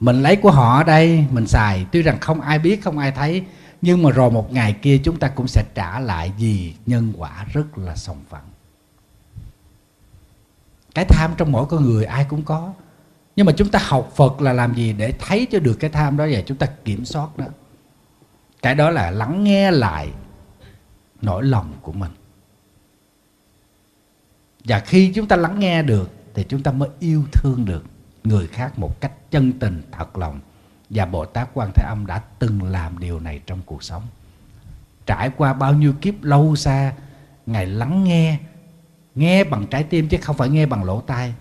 Mình lấy của họ ở đây, mình xài. Tuy rằng không ai biết, không ai thấy, nhưng mà rồi một ngày kia chúng ta cũng sẽ trả lại vì nhân quả rất là sòng phẳng. Cái tham trong mỗi con người ai cũng có. Nhưng mà chúng ta học phật là làm gì để thấy cho được cái tham đó và chúng ta kiểm soát đó. Cái đó là lắng nghe lại nỗi lòng của mình và khi chúng ta lắng nghe được thì chúng ta mới yêu thương được người khác một cách chân tình, thật lòng. Và bồ tát quan thế âm đã từng làm điều này trong cuộc sống. Trải qua bao nhiêu kiếp lâu xa, ngài lắng nghe nghe bằng trái tim chứ không phải nghe bằng lỗ tai.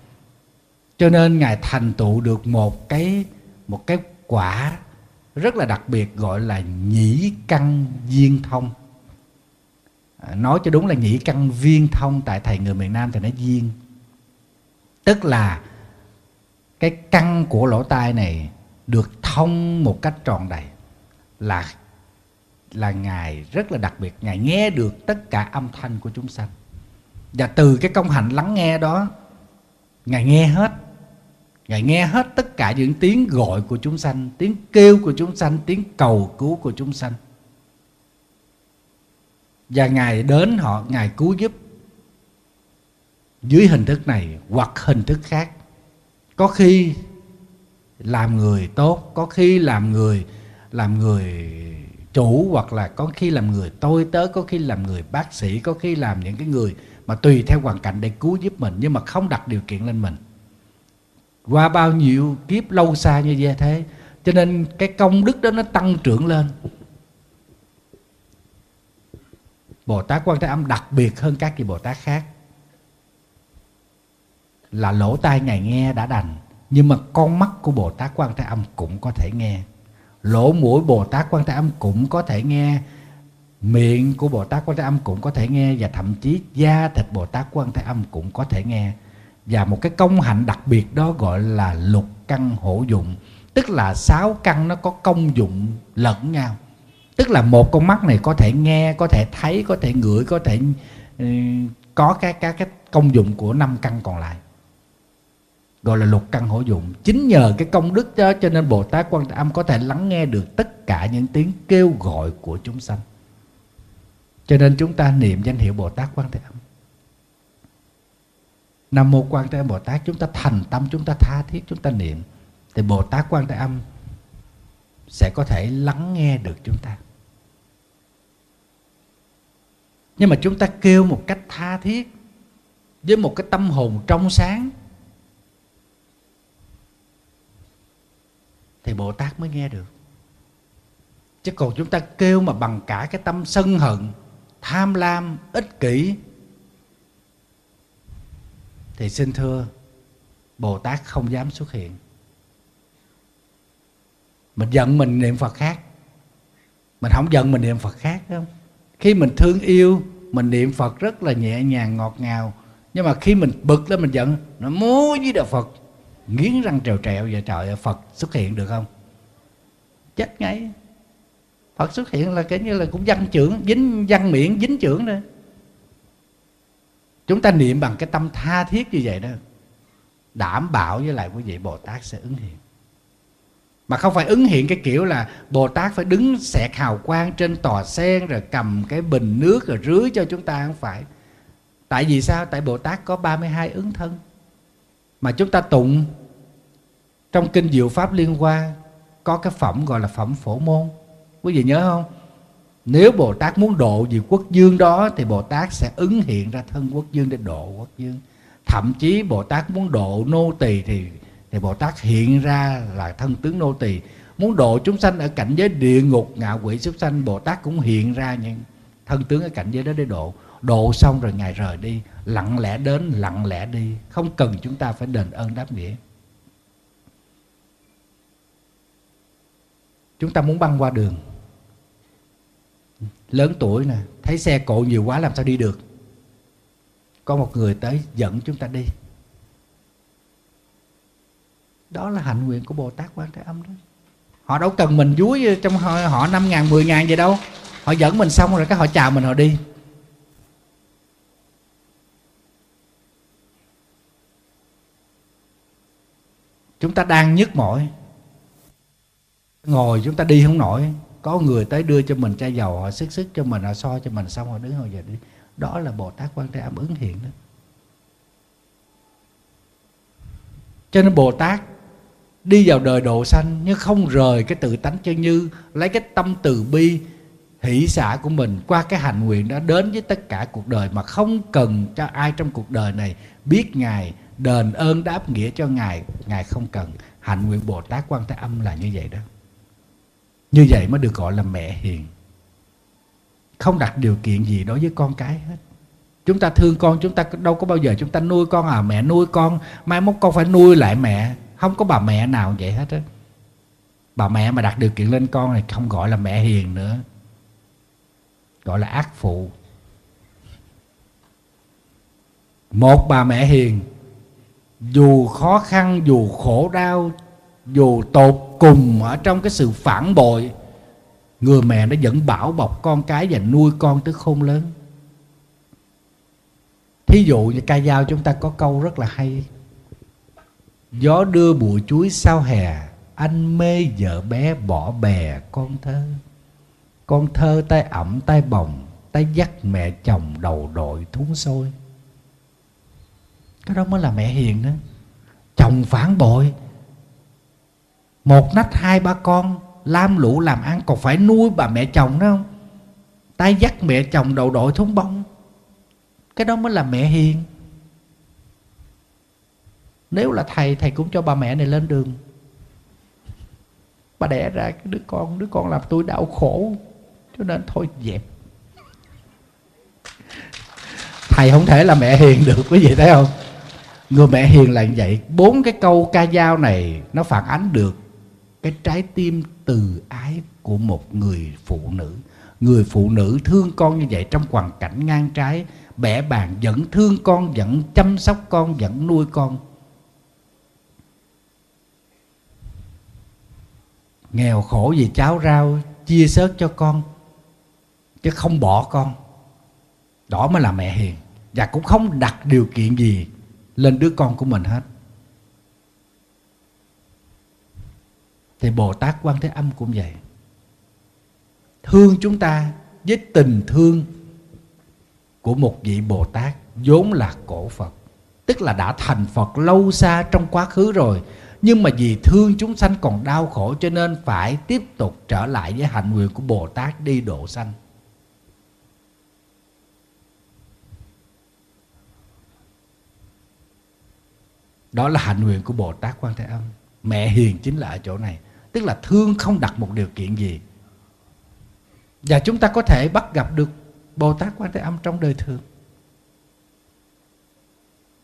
Cho nên ngài thành tựu được một cái một cái quả rất là đặc biệt gọi là nhĩ căn viên thông. À, nói cho đúng là nhĩ căn viên thông tại thầy người miền nam thì nói viên tức là cái căn của lỗ tai này được thông một cách tròn đầy, là là ngài rất là đặc biệt. Ngài nghe được tất cả âm thanh của chúng sanh. Và từ cái công hạnh lắng nghe đó, ngài nghe hết. Ngài nghe hết tất cả những tiếng gọi của chúng sanh, tiếng kêu của chúng sanh, tiếng cầu cứu của chúng sanh và ngài đến họ, ngài cứu giúp. Dưới hình thức này hoặc hình thức khác. Có khi làm người tốt, có khi làm người làm người chủ, hoặc là có khi làm người tôi tớ, có khi làm người bác sĩ, có khi làm những cái người mà tùy theo hoàn cảnh để cứu giúp mình, nhưng mà không đặt điều kiện lên mình. Qua bao nhiêu kiếp lâu xa như vậy thế, cho nên cái công đức đó nó tăng trưởng lên. Bồ Tát Quan Thế Âm đặc biệt hơn các vị Bồ Tát khác. Là lỗ tai ngài nghe đã đành, nhưng mà con mắt của Bồ Tát Quan Thế Âm cũng có thể nghe. Lỗ mũi Bồ Tát Quan Thế Âm cũng có thể nghe. Miệng của Bồ Tát Quan Thế Âm cũng có thể nghe. Và thậm chí da thịt Bồ Tát Quan Thế Âm cũng có thể nghe. Và một cái công hạnh đặc biệt đó gọi là lục căn hổ dụng, tức là sáu căn nó có công dụng lẫn nhau tức là một con mắt này có thể nghe có thể thấy có thể ngửi có thể uh, có các các cái công dụng của năm căn còn lại. Gọi là lục căn hổ dụng. Chính nhờ cái công đức đó cho nên bồ tát quan âm có thể lắng nghe được tất cả những tiếng kêu gọi của chúng sanh. Cho nên chúng ta niệm danh hiệu bồ tát quan thế âm. Nam mô quan thế âm bồ tát chúng ta thành tâm chúng ta tha thiết chúng ta niệm thì bồ tát quan thế âm sẽ có thể lắng nghe được chúng ta. Nhưng mà chúng ta kêu một cách tha thiết, với một cái tâm hồn trong sáng, thì bồ tát mới nghe được. Chứ còn chúng ta kêu mà bằng cả cái tâm sân hận, tham lam, ích kỷ, thì xin thưa, bồ tát không dám xuất hiện. Mình giận mình niệm phật khác. Mình không giận mình niệm phật khác, đúng không? Khi mình thương yêu, mình niệm phật rất là nhẹ nhàng, ngọt ngào. Nhưng mà khi mình bực lên mình giận, nó múa với đạo phật. Nghiến răng trèo trèo và trời phật xuất hiện được không? Chết ngay. Phật xuất hiện là cái như là cũng văn trưởng, dính văn miệng dính trưởng nữa chúng ta niệm bằng cái tâm tha thiết như vậy đó. Đảm bảo với lại quý vị bồ tát sẽ ứng hiện mà không phải ứng hiện cái kiểu là bồ tát phải đứng xẹt hào quang trên tòa sen rồi cầm cái bình nước rồi rưới cho chúng ta không phải. Tại vì sao? Tại bồ tát có 32 ứng thân. Mà chúng ta tụng trong kinh diệu pháp liên hoa có cái phẩm gọi là phẩm phổ môn. Quý vị nhớ không? Nếu bồ tát muốn độ vì quốc dương đó thì bồ tát sẽ ứng hiện ra thân quốc dương để độ quốc dương. Thậm chí bồ tát muốn độ nô tỳ thì thì bồ tát hiện ra là thân tướng nô tỳ. Muốn độ chúng sanh ở cảnh giới địa ngục, ngạ quỷ súc sanh, bồ tát cũng hiện ra những thân tướng ở cảnh giới đó để độ. Độ xong rồi ngài rời đi, lặng lẽ đến, lặng lẽ đi. Không cần chúng ta phải đền ơn đáp nghĩa. Chúng ta muốn băng qua đường. Lớn tuổi nè, thấy xe cộ nhiều quá làm sao đi được? Có một người tới dẫn chúng ta đi đó là hạnh nguyện của bồ tát quan thế âm đó. Họ đâu cần mình dúi trong họ, họ năm ngàn mười ngàn gì đâu. Họ dẫn mình xong rồi cái họ chào mình họ đi. Chúng ta đang nhức mỏi. Ngồi chúng ta đi không nổi. Có người tới đưa cho mình chai dầu họ sức sức cho mình họ so cho mình xong họ đứng họ về đi. Đó là bồ tát quan thế âm ứng hiện đó. Cho nên bồ tát đi vào đời độ sanh, nhưng không rời cái tự tánh chân như, lấy cái tâm từ bi, hỷ xả của mình qua cái hành nguyện đó đến với tất cả cuộc đời mà không cần cho ai trong cuộc đời này biết ngài, đền ơn đáp nghĩa cho ngài. Ngài không cần. Hạnh nguyện bồ tát quan thế âm là như vậy đó. Như vậy mới được gọi là mẹ hiền. Không đặt điều kiện gì đối với con cái hết. Chúng ta thương con, chúng ta đâu có bao giờ chúng ta nuôi con à mẹ nuôi con. Mai mốt con phải nuôi lại mẹ không có bà mẹ nào vậy hết á. Bà mẹ mà đặt điều kiện lên con này không gọi là mẹ hiền nữa. Gọi là ác phụ. Một bà mẹ hiền, dù khó khăn, dù khổ đau, dù tột cùng ở trong cái sự phản bội, người mẹ nó vẫn bảo bọc con cái và nuôi con tới khôn lớn. Thí dụ như ca dao chúng ta có câu rất là hay gió đưa bụi chuối sao hè, anh mê vợ bé bỏ bè con thơ. Con thơ tay ẩm tay bồng, tay dắt mẹ chồng đầu đội thúng sôi cái đó mới là mẹ hiền đó. Chồng phản bội. Một nách hai ba con, lam lũ làm ăn, còn phải nuôi bà mẹ chồng đó không? Tay dắt mẹ chồng đầu đội thúng bông. Cái đó mới là mẹ hiền nếu là thầy thầy cũng cho bà mẹ này lên đường. Bà đẻ ra, cái đứa con đứa con làm tôi đau khổ, cho nên thôi dẹp. Thầy không thể là mẹ hiền được, quý vị thấy không? Người mẹ hiền là như vậy. Bốn cái câu ca dao này, nó phản ánh được cái trái tim từ ái của một người phụ nữ. Người phụ nữ thương con như vậy trong hoàn cảnh ngang trái, bẻ bàn vẫn thương con vẫn chăm sóc con vẫn nuôi con. Nghèo khổ vì cháo rau chia sớt cho con, chứ không bỏ con. Đó mới là mẹ hiền, và cũng không đặt điều kiện gì lên đứa con của mình hết. Thì bồ tát quan thế âm cũng vậy. Thương chúng ta với tình thương của một vị bồ tát vốn là cổ phật, tức là đã thành phật lâu xa trong quá khứ rồi nhưng mà vì thương chúng sanh còn đau khổ cho nên phải tiếp tục trở lại với hạnh nguyện của bồ tát đi độ sanh. Đó là hạnh nguyện của bồ tát quan thế âm. Mẹ hiền chính là ở chỗ này. Tức là thương không đặt một điều kiện gì. Và chúng ta có thể bắt gặp được bồ tát quan thế âm trong đời thường.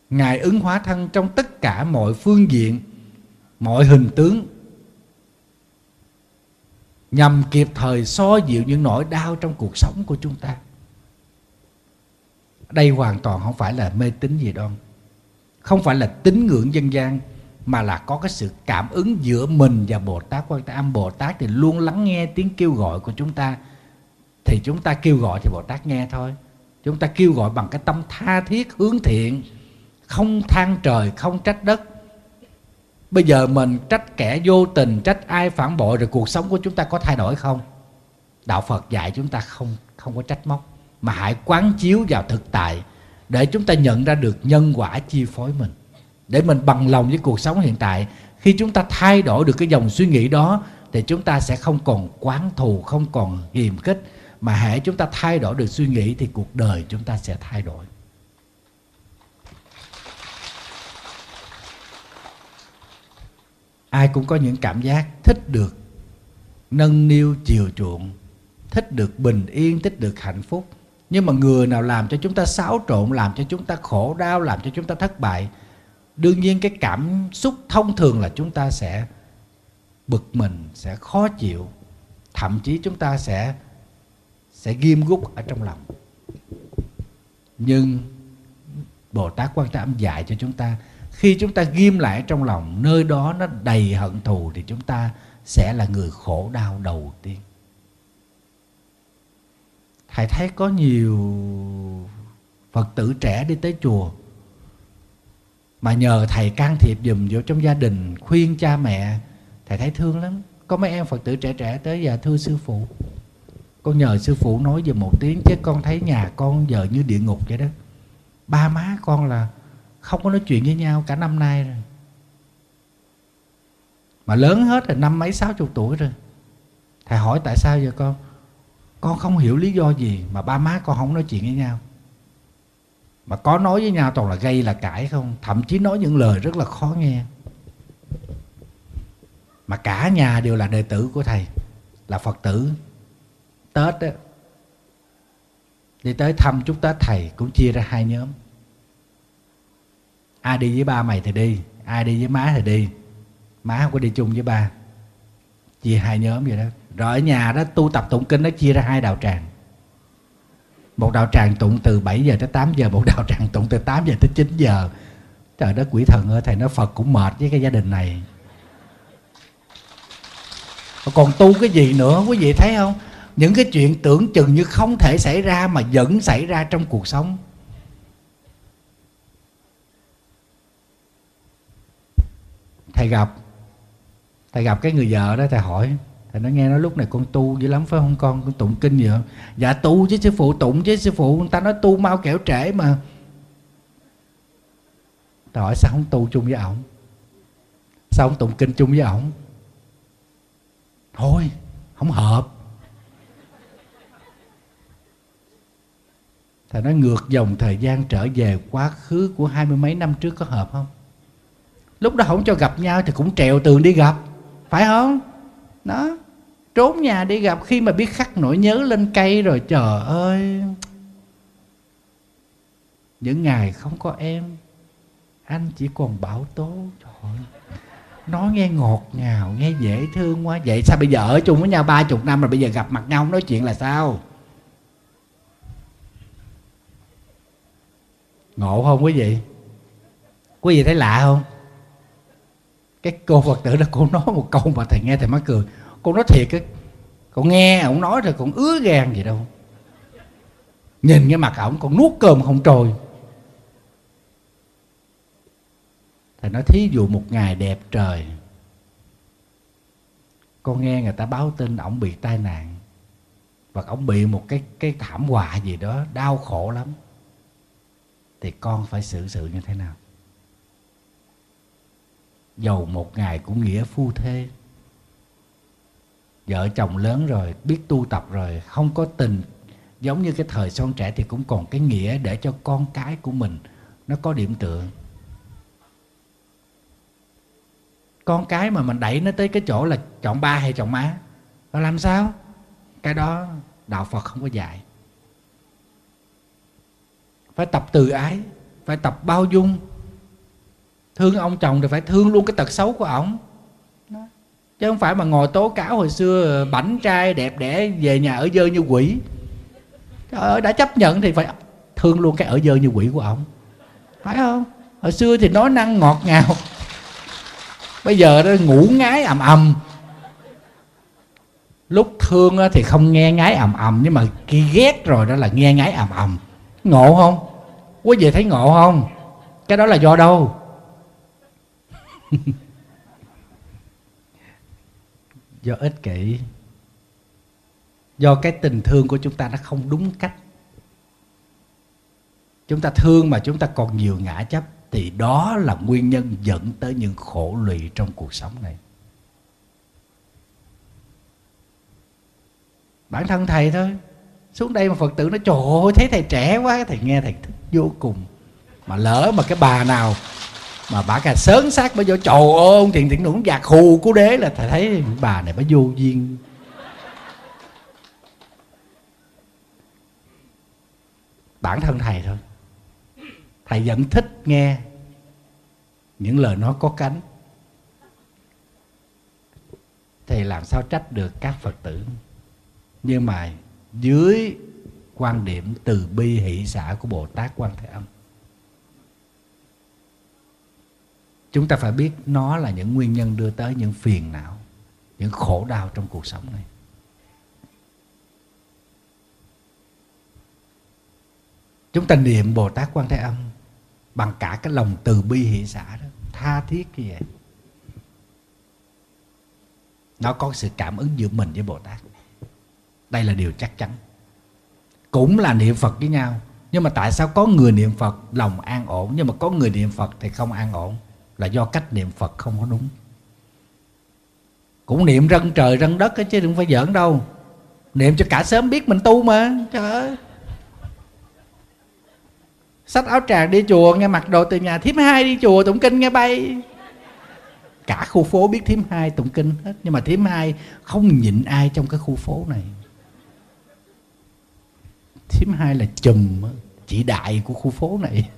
Ngài ứng hóa thân trong tất cả mọi phương diện mọi hình tướng nhằm kịp thời so dịu những nỗi đau trong cuộc sống của chúng ta. Đây hoàn toàn không phải là mê tín gì đâu. Không phải là tín ngưỡng dân gian, mà là có cái sự cảm ứng giữa mình và Bồ Tát. Quan Thế Âm Bồ Tát thì luôn lắng nghe tiếng kêu gọi của chúng ta. Thì chúng ta kêu gọi thì Bồ Tát nghe thôi. Chúng ta kêu gọi bằng cái tâm tha thiết hướng thiện, không than trời, không trách đất bây giờ mình trách kẻ vô tình, trách ai phản bội rồi cuộc sống của chúng ta có thay đổi không? Đạo phật dạy chúng ta không không có trách móc, mà hãy quán chiếu vào thực tại để chúng ta nhận ra được nhân quả chi phối mình. Để mình bằng lòng với cuộc sống hiện tại, khi chúng ta thay đổi được cái dòng suy nghĩ đó, thì chúng ta sẽ không còn quán thù, không còn hiềm khích, mà hãy chúng ta thay đổi được suy nghĩ thì cuộc đời chúng ta sẽ thay đổi. Ai cũng có những cảm giác thích được nâng niu, chiều chuộng, thích được bình yên, thích được hạnh phúc. Nhưng mà người nào làm cho chúng ta xáo trộn, làm cho chúng ta khổ đau, làm cho chúng ta thất bại, đương nhiên cái cảm xúc thông thường là chúng ta sẽ bực mình, sẽ khó chịu. Thậm chí chúng ta sẽ sẽ ghim gút ở trong lòng. Nhưng bồ tát quan tâm dạy cho chúng ta khi chúng ta ghim lại trong lòng, nơi đó nó đầy hận thù thì chúng ta sẽ là người khổ đau đầu tiên. Thầy thấy có nhiều phật tử trẻ đi tới chùa mà nhờ thầy can thiệp dùm vô trong gia đình, khuyên cha mẹ. Thầy thấy thương lắm. Có mấy em phật tử trẻ trẻ tới và thưa sư phụ. Con nhờ sư phụ nói về một tiếng, chứ con thấy nhà con giờ như địa ngục vậy đó. Ba má con là không có nói chuyện với nhau cả năm nay rồi. Mà lớn hết rồi năm mấy sáu chục tuổi rồi. Thầy hỏi tại sao vậy con? Con không hiểu lý do gì mà ba má con không nói chuyện với nhau. Mà có nói với nhau toàn là gây là cãi không, thậm chí nói những lời rất là khó nghe. Mà cả nhà đều là đệ tử của thầy, là phật tử. Tết đó đi tới thăm chúc tết thầy cũng chia ra hai nhóm ai đi với ba mày thì đi, ai đi với má thì đi. Má không có đi chung với ba. Chia hai nhóm vậy đó. Rồi ở nhà đó, tu tập tụng kinh nó chia ra hai đạo tràng. Một đạo tràng tụng từ 7 giờ tới 8 giờ, một đạo tràng tụng từ 8 giờ tới 9 giờ. Trời đất quỷ thần ơi, thầy nói phật cũng mệt với cái gia đình này. Còn tu cái gì nữa quý vị thấy không? Những cái chuyện tưởng chừng như không thể xảy ra mà vẫn xảy ra trong cuộc sống. Thầy gặp. Thầy gặp cái người vợ đó, thầy hỏi. Thầy nói, nghe nói lúc này con tu dữ lắm, phải không con? Con tụng kinh gì không dạ tu chứ, sư phụ, tụng chứ, sư phụ. Người ta nói tu mau kẻo trễ mà. Thầy hỏi, sao không tu chung với ổng? Sao không tụng kinh chung với ổng? Thôi, không hợp. Thầy nói, ngược dòng thời gian trở về quá khứ của hai mươi mấy năm trước có hợp không? Lúc đó không cho gặp nhau thì cũng trèo tường đi gặp. Phải không? Đó. Trốn nhà đi gặp khi mà biết khắc nỗi nhớ lên cây rồi, trời ơi. Những ngày không có em, anh chỉ còn bảo tố, trời nói nghe ngọt ngào, nghe dễ thương quá. Vậy sao bây giờ ở chung với nhau ba chục năm rồi bây giờ gặp mặt nhau không nói chuyện là sao? Ngộ không quý vị? Quý vị thấy lạ không? Cái cô phật tử đó, cô nói một câu mà thầy nghe thầy mắc cười. Cô nói thiệt á cô nghe ông nói rồi còn ứa gan gì đâu. Nhìn cái mặt ổng còn nuốt cơm không trôi. Thầy nói, thí dụ một ngày đẹp trời, con nghe người ta báo tin ổng bị tai nạn, và ổng bị một cái cái thảm họa gì đó, đau khổ lắm, thì con phải xử sự như thế nào? Dầu một ngày cũng nghĩa phu thê. Vợ chồng lớn rồi, biết tu tập rồi, không có tình. Giống như cái thời son trẻ thì cũng còn cái nghĩa để cho con cái của mình nó có điểm tựa. Con cái mà mình đẩy nó tới cái chỗ là chọn ba hay chọn má? Nó làm sao? Cái đó đạo phật không có dạy. Phải tập từ ái, phải tập bao dung thương ông chồng thì phải thương luôn cái tật xấu của ổng. Chứ không phải mà ngồi tố cáo hồi xưa bảnh trai đẹp đẽ về nhà ở dơ như quỷ. Trời ơi, đã chấp nhận thì phải thương luôn cái ở dơ như quỷ của ổng. Phải không? Hồi xưa thì nói năng ngọt ngào. Bây giờ đó ngủ ngái ầm ầm. Lúc thương thì không nghe ngái ầm ầm nhưng mà khi ghét rồi đó là nghe ngái ầm ầm. Ngộ không? Quý vị thấy ngộ không? Cái đó là do đâu do ích kỷ. Do cái tình thương của chúng ta nó không đúng cách. Chúng ta thương mà chúng ta còn nhiều ngã chấp, thì đó là nguyên nhân dẫn tới những khổ lụy trong cuộc sống này. Bản thân thầy thôi, xuống đây mà phật tử nó trời ơi thấy thầy trẻ quá, thầy nghe thầy thích vô cùng. Mà lỡ mà cái bà nào mà bà cà sớn sát bà vô trầu ôn thiền thiện nũng giặc khù của đế là thầy thấy bà này bà vô duyên. Bản thân thầy thôi. Thầy vẫn thích nghe những lời nói có cánh. Thì làm sao trách được các phật tử? Nhưng mà dưới quan điểm từ bi hỷ xã của bồ tát quan thế âm chúng ta phải biết nó là những nguyên nhân đưa tới những phiền não, những khổ đau trong cuộc sống này. Chúng ta niệm bồ tát quan thế âm bằng cả cái lòng từ bi hỷ xã đó, tha thiết như vậy. Nó có sự cảm ứng giữa mình với bồ tát. Đây là điều chắc chắn. Cũng là niệm phật với nhau. Nhưng mà tại sao có người niệm phật lòng an ổn, nhưng mà có người niệm phật thì không an ổn? Là do cách niệm phật không có đúng. Cũng niệm răng trời răng đất ấy, chứ đừng phải giỡn đâu. Niệm cho cả sớm biết mình tu mà trời ơi. Sách áo tràng đi chùa nghe mặc đồ từ nhà thím hai đi chùa tụng kinh nghe bay. Cả khu phố biết thím hai tụng kinh hết nhưng mà thím hai không nhịn ai trong cái khu phố này. Thím hai là chùm chỉ đại của khu phố này.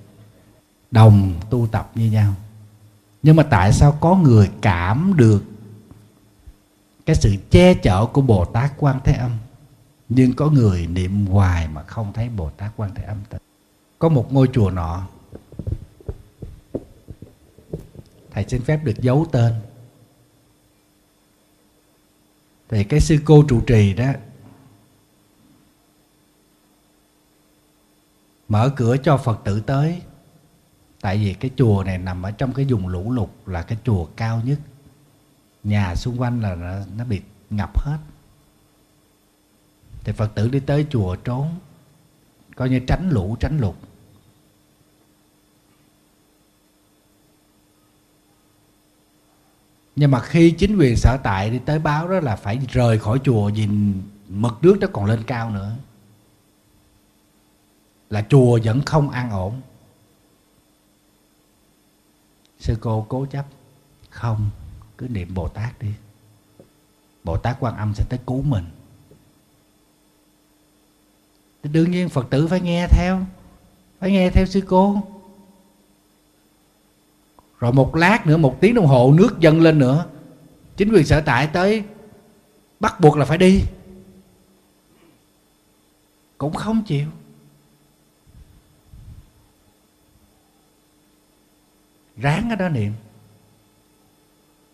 Đồng tu tập như nhau nhưng mà tại sao có người cảm được cái sự che chở của bồ tát quan thế âm? Nhưng có người niệm hoài mà không thấy bồ tát quan thế âm có một ngôi chùa nọ. Thầy xin phép được giấu tên. Thì cái sư cô trụ trì đó mở cửa cho phật tử tới tại vì cái chùa này nằm ở trong cái vùng lũ lụt là cái chùa cao nhất. Nhà xung quanh là nó, nó bị ngập hết. Thì phật tử đi tới chùa trốn coi như tránh lũ tránh lụt. Nhưng mà khi chính quyền sở tại đi tới báo đó là phải rời khỏi chùa vì mực nước nó còn lên cao nữa. Là chùa vẫn không an ổn sư cô cố chấp, không, cứ niệm bồ tát đi. Bồ tát quan âm sẽ tới cứu mình. Thì đương nhiên phật tử phải nghe theo, phải nghe theo sư cô. Rồi một lát nữa, một tiếng đồng hồ, nước dâng lên nữa. Chính quyền sở tại tới bắt buộc là phải đi. Cũng không chịu. Ráng ở đó niệm.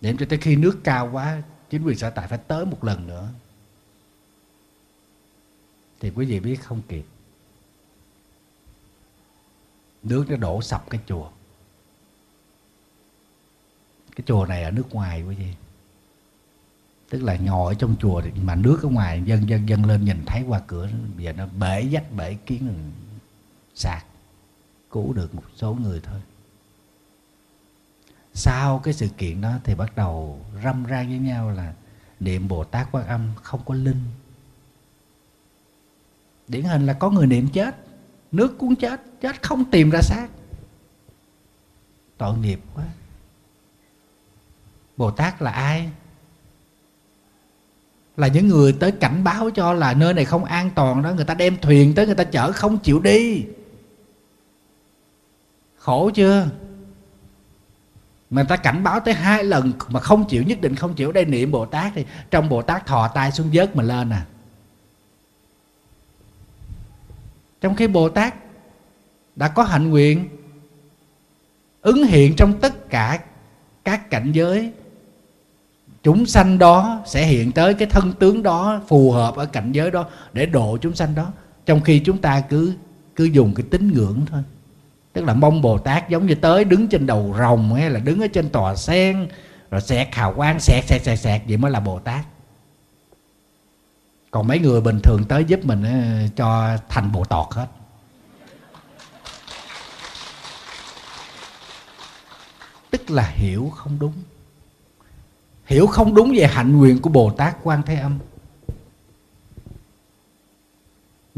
Niệm cho tới khi nước cao quá, chính quyền sở tại phải tới một lần nữa. Thì quý vị biết không kịp. Nước nó đổ sập cái chùa. Cái chùa này ở nước ngoài quý vị. Tức là ngồi ở trong chùa mà nước ở ngoài dân dân dân lên nhìn thấy qua cửa, bây giờ nó bể dách, bể kiến, sạc, cứu được một số người thôi sau cái sự kiện đó thì bắt đầu râm ra với nhau là niệm bồ tát quan âm không có linh. Điển hình là có người niệm chết, nước cuốn chết chết không tìm ra xác. Tội nghiệp quá. Bồ tát là ai? Là những người tới cảnh báo cho là nơi này không an toàn đó, người ta đem thuyền tới, người ta chở không chịu đi. Khổ chưa? Mà người ta cảnh báo tới hai lần mà không chịu, nhất định không chịu. Đây niệm bồ tát thì trong bồ tát thò tay xuống vớt mà lên à. Trong khi bồ tát đã có hạnh nguyện, ứng hiện trong tất cả các cảnh giới, chúng sanh đó sẽ hiện tới cái thân tướng đó, phù hợp ở cảnh giới đó để độ chúng sanh đó, trong khi chúng ta cứ cứ dùng cái tín ngưỡng thôi tức là mong bồ tát giống như tới đứng trên đầu rồng hay là đứng ở trên tòa sen, rồi xẹt hào quang, xẹt xẹt xẹt xẹt, vậy mới là bồ tát. Còn mấy người bình thường tới giúp mình ờ, cho thành bồ tọt hết. Tức là hiểu không đúng. Hiểu không đúng về hạnh nguyện của bồ tát quan thế âm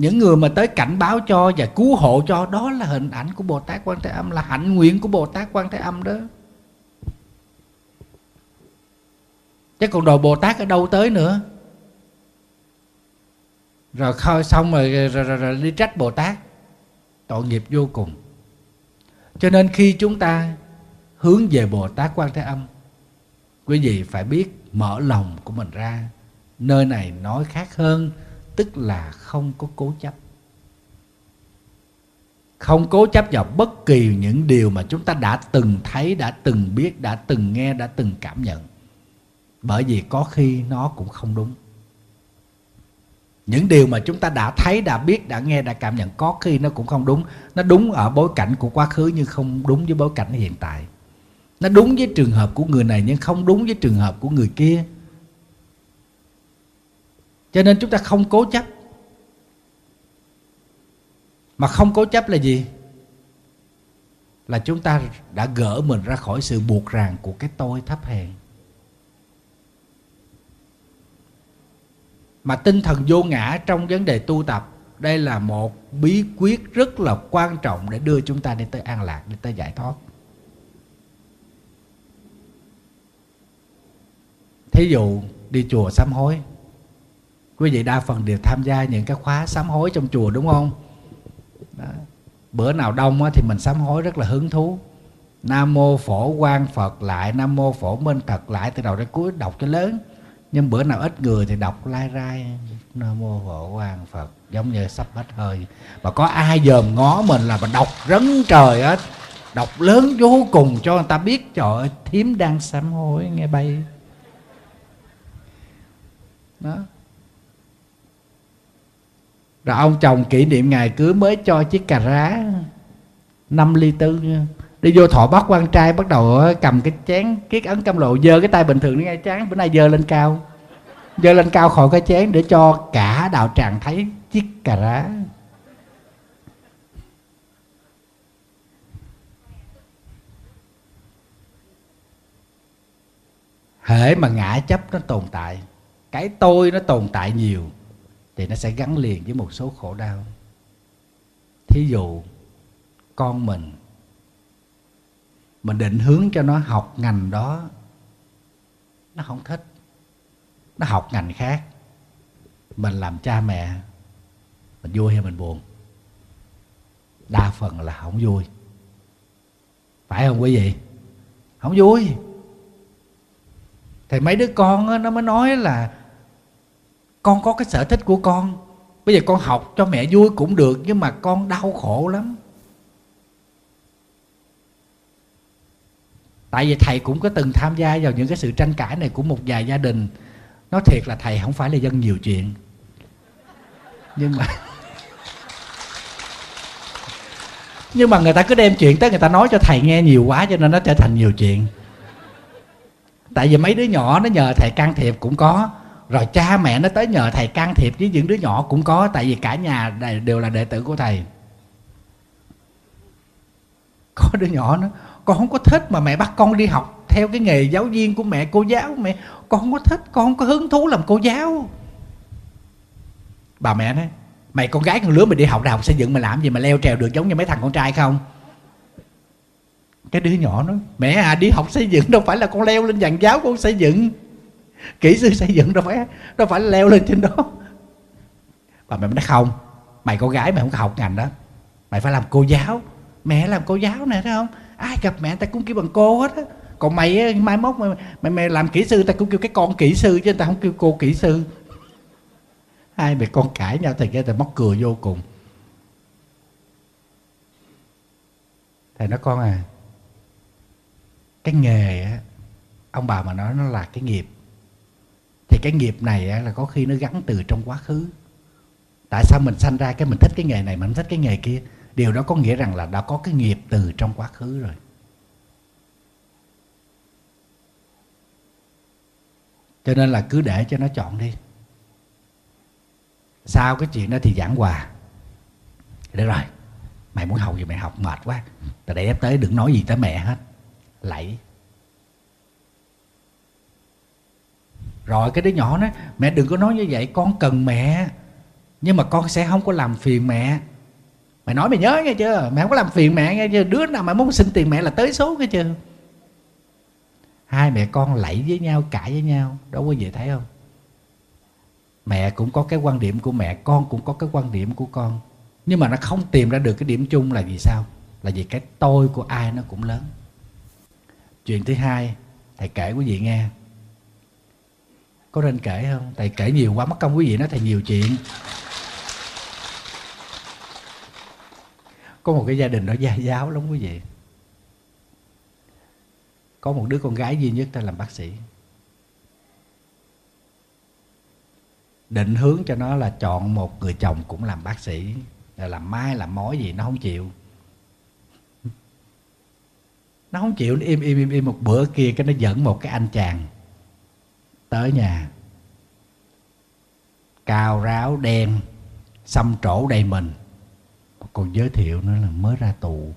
những người mà tới cảnh báo cho và cứu hộ cho đó là hình ảnh của bồ tát quan thế âm là hạnh nguyện của bồ tát quan thế âm đó. Chứ còn đồ bồ tát ở đâu tới nữa? Rồi khơi xong rồi, rồi, rồi, rồi đi trách bồ tát tội nghiệp vô cùng. Cho nên khi chúng ta hướng về bồ tát quan thế âm quý vị phải biết mở lòng của mình ra. Nơi này nói khác hơn tức là không có cố chấp. Không cố chấp vào bất kỳ những điều mà chúng ta đã từng thấy, đã từng biết, đã từng nghe, đã từng cảm nhận. Bởi vì có khi nó cũng không đúng. Những điều mà chúng ta đã thấy, đã biết, đã nghe, đã cảm nhận, có khi nó cũng không đúng. Nó đúng ở bối cảnh của quá khứ nhưng không đúng với bối cảnh hiện tại. Nó đúng với trường hợp của người này nhưng không đúng với trường hợp của người kia cho nên chúng ta không cố chấp. Mà không cố chấp là gì? Là chúng ta đã gỡ mình ra khỏi sự buộc ràng của cái tôi thấp hèn. Mà tinh thần vô ngã trong vấn đề tu tập, đây là một bí quyết rất là quan trọng để đưa chúng ta đi tới an lạc, đi tới giải thoát. Thí dụ đi chùa sám hối quý vị đa phần đều tham gia những cái khóa sám hối trong chùa đúng không? Đó. bữa nào đông thì mình sám hối rất là hứng thú. Nam mô phổ quan phật lại, nam mô phổ minh thật lại, từ đầu đến cuối đọc cho lớn. Nhưng bữa nào ít người thì đọc lai rai. Nam mô phổ quan phật, giống như sắp hết hơi. Mà có ai dòm ngó mình là mình đọc rấn trời hết. Đọc lớn vô cùng cho người ta biết, trời ơi, thím đang sám hối, nghe bay. Đó rồi ông chồng kỷ niệm ngày cưới mới cho chiếc cà rá 5 ly tư đi vô thọ bắt quan trai, bắt đầu ờ, cầm cái chén, kiết ấn cam lộ dơ cái tay bình thường ngay chán bữa nay dơ lên cao. Dơ lên cao khỏi cái chén để cho cả đạo tràng thấy chiếc cà rá. Hễ mà ngã chấp nó tồn tại, cái tôi nó tồn tại nhiều thì nó sẽ gắn liền với một số khổ đau. Thí dụ con mình mình định hướng cho nó học ngành đó nó không thích. Nó học ngành khác. Mình làm cha mẹ mình vui hay mình buồn? Đa phần là không vui. Phải không quý vị? Không vui. Thì mấy đứa con đó, nó mới nói là con có cái sở thích của con. Bây giờ con học cho mẹ vui cũng được, nhưng mà con đau khổ lắm. Tại vì thầy cũng có từng tham gia vào những cái sự tranh cãi này của một vài gia đình. Nói thiệt là thầy không phải là dân nhiều chuyện. Nhưng mà nhưng mà người ta cứ đem chuyện tới người ta nói cho thầy nghe nhiều quá cho nên nó trở thành nhiều chuyện. Tại vì mấy đứa nhỏ nó nhờ thầy can thiệp cũng có rồi cha mẹ nó tới nhờ thầy can thiệp với những đứa nhỏ cũng có, tại vì cả nhà đều là đệ tử của thầy. Có đứa nhỏ nó, con không có thích mà mẹ bắt con đi học theo cái nghề giáo viên của mẹ, cô giáo mẹ. Con không có thích, con không có hứng thú làm cô giáo. Bà mẹ nói, mày con gái con lứa mày đi học đại học xây dựng mày làm gì mà leo trèo được giống như mấy thằng con trai không? Cái đứa nhỏ nó mẹ à đi học xây dựng đâu phải là con leo lên dàn giáo con xây dựng kỹ sư xây dựng đâu phải đâu phải leo lên trên đó. Và mẹ nói không mày con gái mày không có học ngành đó. Mày phải làm cô giáo. Mẹ làm cô giáo nè thấy không? Ai gặp mẹ ta cũng kêu bằng cô hết á. Còn mày mai mốt mày, mày, mày làm kỹ sư ta cũng kêu cái con kỹ sư chứ ta không kêu cô kỹ sư. Hai mẹ con cãi nhau thì cái ta móc cười vô cùng. Thầy nói con à cái nghề á ông bà mà nói nó là cái nghiệp cái nghiệp này là có khi nó gắn từ trong quá khứ. Tại sao mình sanh ra cái mình thích cái nghề này mình thích cái nghề kia? Điều đó có nghĩa rằng là đã có cái nghiệp từ trong quá khứ rồi. Cho nên là cứ để cho nó chọn đi. Sau cái chuyện đó thì giảng hòa. Được rồi, mày muốn học gì mày học mệt quá. Tại để tới đừng nói gì tới mẹ hết. Lạy. Rồi cái đứa nhỏ nói, mẹ đừng có nói như vậy, con cần mẹ. Nhưng mà con sẽ không có làm phiền mẹ. Mày nói mày nhớ nghe chưa? Mẹ không có làm phiền mẹ nghe chưa? Đứa nào mà muốn xin tiền mẹ là tới số nghe chưa? Hai mẹ con lạy với nhau, cãi với nhau. Đâu có gì thấy không? Mẹ cũng có cái quan điểm của mẹ, con cũng có cái quan điểm của con. Nhưng mà nó không tìm ra được cái điểm chung là vì sao? Là vì cái tôi của ai nó cũng lớn. Chuyện thứ hai, thầy kể quý vị nghe có nên kể không? Thầy kể nhiều quá, mất công quý vị nói thầy nhiều chuyện. Có một cái gia đình đó gia giáo lắm quý vị. Có một đứa con gái duy nhất ta làm bác sĩ. Định hướng cho nó là chọn một người chồng cũng làm bác sĩ. Là làm mai làm mối gì, nó không chịu. Nó không chịu, nó im im im im một bữa kia cái nó dẫn một cái anh chàng tới nhà. Cao ráo đen, xăm trổ đầy mình. Còn giới thiệu nữa là mới ra tù.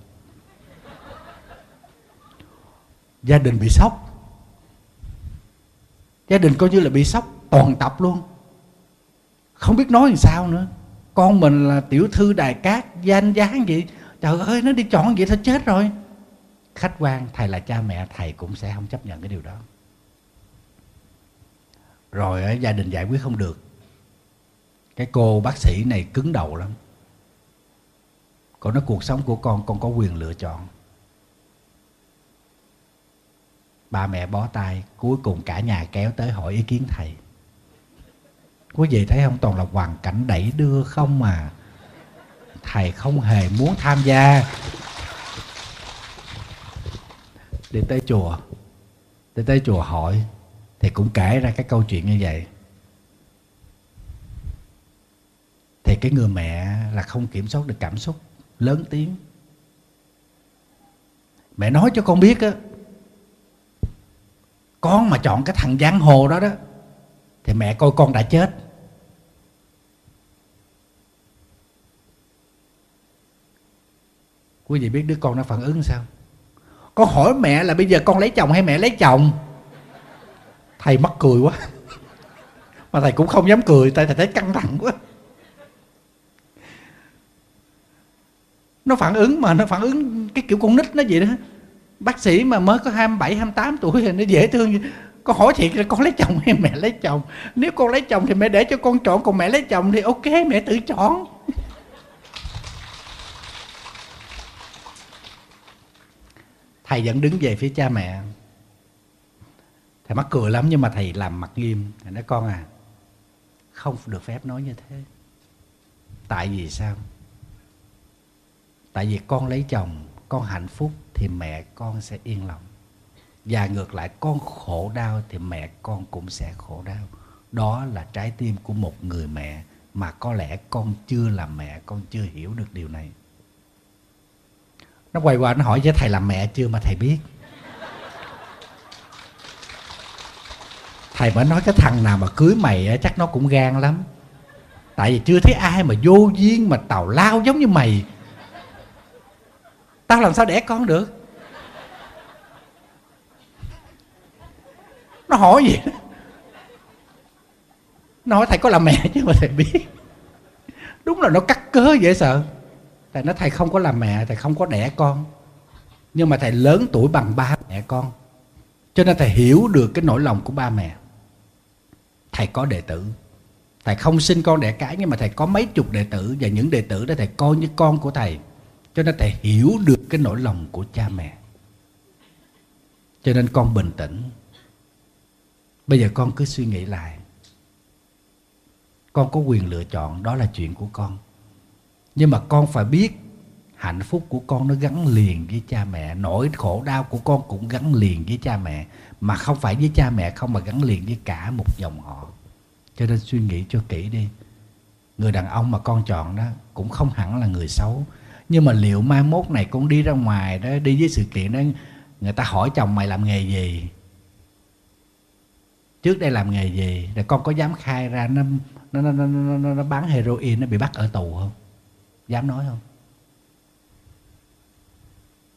Gia đình bị sốc. Gia đình coi như là bị sốc, toàn tập luôn. Không biết nói làm sao nữa. Con mình là tiểu thư đài cát, danh giá gì. Trời ơi, nó đi chọn vậy thôi chết rồi. Khách quan, thầy là cha mẹ, thầy cũng sẽ không chấp nhận cái điều đó rồi gia đình giải quyết không được. Cái cô bác sĩ này cứng đầu lắm. Cô nói cuộc sống của con con có quyền lựa chọn. Ba mẹ bó tay, cuối cùng cả nhà kéo tới hỏi ý kiến thầy. Quý vị thấy không? Toàn là hoàn cảnh đẩy đưa không mà thầy không hề muốn tham gia. Đi tới chùa. Đi tới chùa hỏi thì cũng kể ra cái câu chuyện như vậy. Thì cái người mẹ là không kiểm soát được cảm xúc, lớn tiếng. Mẹ nói cho con biết á, con mà chọn cái thằng giang hồ đó đó, thì mẹ coi con đã chết. Quý vị biết đứa con nó phản ứng sao? Con hỏi mẹ là bây giờ con lấy chồng hay mẹ lấy chồng? Thầy mắc cười quá. Mà thầy cũng không dám cười tại thầy thấy căng thẳng quá. Nó phản ứng mà nó phản ứng cái kiểu con nít nó vậy đó. Bác sĩ mà mới có 27, 28 tuổi thì nó dễ thương con hỏi thiệt là con lấy chồng hay mẹ lấy chồng? Nếu con lấy chồng thì mẹ để cho con chọn còn mẹ lấy chồng thì ok mẹ tự chọn. Thầy vẫn đứng về phía cha mẹ thầy mắc cười lắm nhưng mà thầy làm mặt nghiêm. Thầy nói, con à không được phép nói như thế. Tại vì sao? Tại vì con lấy chồng, con hạnh phúc thì mẹ con sẽ yên lòng. Và ngược lại, con khổ đau thì mẹ con cũng sẽ khổ đau. Đó là trái tim của một người mẹ mà có lẽ con chưa làm mẹ, con chưa hiểu được điều này. Nó quay qua, nó hỏi với thầy làm mẹ chưa mà thầy biết? Thầy mới nói cái thằng nào mà cưới mày chắc nó cũng gan lắm. Tại vì chưa thấy ai mà vô duyên mà tào lao giống như mày. Tao làm sao đẻ con được? Nó hỏi gì? Nó hỏi thầy có làm mẹ chứ mà thầy biết. Đúng là nó cắt cớ dễ sợ. Thầy nói thầy không có làm mẹ, thầy không có đẻ con. Nhưng mà thầy lớn tuổi bằng ba mẹ con. Cho nên thầy hiểu được cái nỗi lòng của ba mẹ thầy có đệ tử. Thầy không sinh con đẻ cái, nhưng mà thầy có mấy chục đệ tử, và những đệ tử đó thầy coi như con của thầy. Cho nên thầy hiểu được cái nỗi lòng của cha mẹ. Cho nên con bình tĩnh. Bây giờ con cứ suy nghĩ lại. Con có quyền lựa chọn, đó là chuyện của con. Nhưng mà con phải biết hạnh phúc của con nó gắn liền với cha mẹ. Nỗi khổ đau của con cũng gắn liền với cha mẹ mà không phải với cha mẹ không mà gắn liền với cả một dòng họ. Cho nên suy nghĩ cho kỹ đi. Người đàn ông mà con chọn đó cũng không hẳn là người xấu. Nhưng mà liệu mai mốt này con đi ra ngoài đó đi với sự kiện đó người ta hỏi chồng mày làm nghề gì? Trước đây làm nghề gì? Rồi con có dám khai ra nó nó nó nó, nó, nó bán heroin nó bị bắt ở tù không? Dám nói không?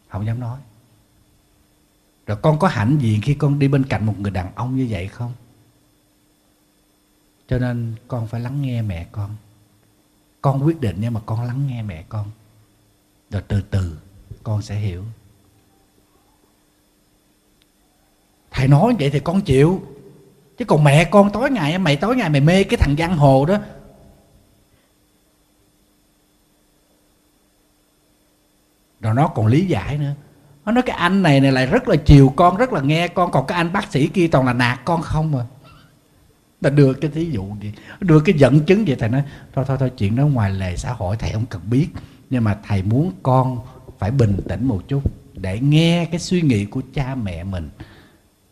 Không dám nói rồi con có hạnh gì khi con đi bên cạnh một người đàn ông như vậy không? Cho nên con phải lắng nghe mẹ con. Con quyết định nhưng mà con lắng nghe mẹ con. Rồi từ từ con sẽ hiểu. Thầy nói vậy thì con chịu. Chứ còn mẹ con tối ngày, mày tối ngày mày mê cái thằng giang hồ đó. Rồi nó còn lý giải nữa nó nói cái anh này này lại rất là chiều con, rất là nghe con. Còn cái anh bác sĩ kia toàn là nạt con không mà ta đưa cái thí dụ gì đưa cái dẫn chứng vậy. Thầy nói, thôi thôi thôi, chuyện đó ngoài lề xã hội thầy không cần biết. Nhưng mà thầy muốn con phải bình tĩnh một chút để nghe cái suy nghĩ của cha mẹ mình.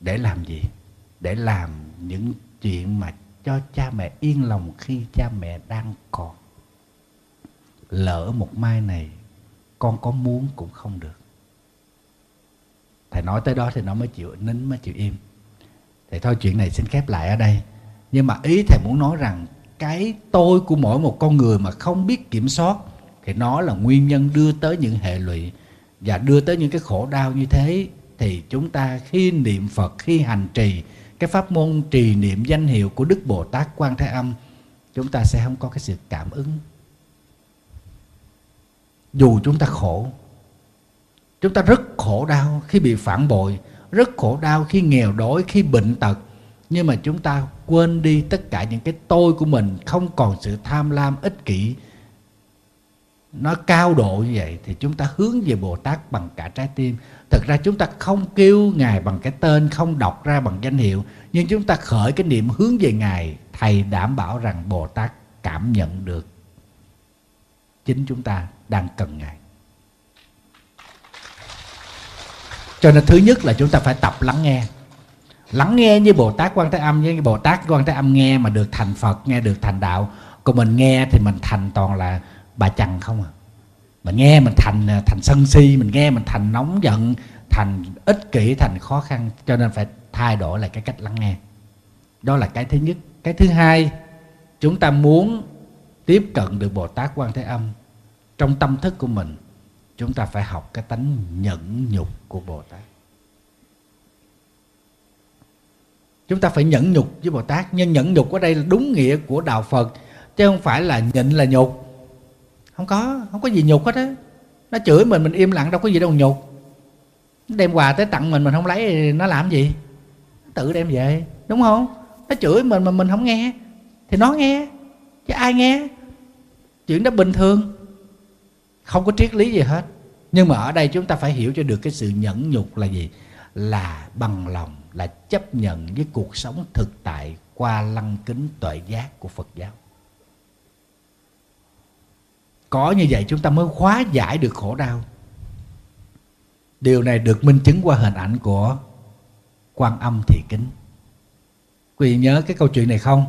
Để làm gì? Để làm những chuyện mà cho cha mẹ yên lòng khi cha mẹ đang còn. Lỡ một mai này, con có muốn cũng không được thầy nói tới đó thì nó mới chịu, nín mới chịu im. Thì thôi, chuyện này xin khép lại ở đây. Nhưng mà ý thầy muốn nói rằng cái tôi của mỗi một con người mà không biết kiểm soát thì nó là nguyên nhân đưa tới những hệ lụy. Và đưa tới những cái khổ đau như thế thì chúng ta khi niệm Phật, khi hành trì, cái pháp môn trì niệm danh hiệu của Đức Bồ Tát Quan Thế Âm, chúng ta sẽ không có cái sự cảm ứng. Dù chúng ta khổ chúng ta rất khổ đau khi bị phản bội rất khổ đau khi nghèo đói khi bệnh tật nhưng mà chúng ta quên đi tất cả những cái tôi của mình không còn sự tham lam ích kỷ nó cao độ như vậy thì chúng ta hướng về Bồ Tát bằng cả trái tim. Thực ra chúng ta không kêu Ngài bằng cái tên, không đọc ra bằng danh hiệu, nhưng chúng ta khởi cái niệm hướng về Ngài, Thầy đảm bảo rằng Bồ Tát cảm nhận được chính chúng ta đang cần Ngài. Cho nên thứ nhất là chúng ta phải tập lắng nghe. Lắng nghe như Bồ Tát Quan Thế Âm với Bồ Tát Quan Thế Âm nghe mà được thành Phật, nghe được thành đạo. Còn mình nghe thì mình thành toàn là bà chằn không à. Mình nghe mình thành à, thành sân si mình nghe mình thành nóng giận thành ích kỷ thành khó khăn. Cho nên phải thay đổi lại cái cách lắng nghe. Đó là cái thứ nhất. Cái thứ hai chúng ta muốn tiếp cận được bồ tát quan thế âm trong tâm thức của mình chúng ta phải học cái tánh nhẫn nhục của bồ tát. Chúng ta phải nhẫn nhục với bồ tát. Nhưng nhẫn nhục ở đây là đúng nghĩa của đạo phật, chứ không phải là nhịn là nhục. Không có không có gì nhục hết á. Nó chửi mình mình im lặng, đâu có gì đâu nhục. Đem quà tới tặng mình mình không lấy nó làm gì? Tự đem về, đúng không? Nó chửi mình mà mình không nghe, thì nó nghe, chứ ai nghe? Chuyện đó bình thường không có triết lý gì hết. Nhưng mà ở đây chúng ta phải hiểu cho được cái sự nhẫn nhục là gì? Là bằng lòng, là chấp nhận với cuộc sống thực tại qua lăng kính tuệ giác của phật giáo. Có như vậy chúng ta mới khóa giải được khổ đau. Điều này được minh chứng qua hình ảnh của quan âm thị kính. Quý vị nhớ cái câu chuyện này không?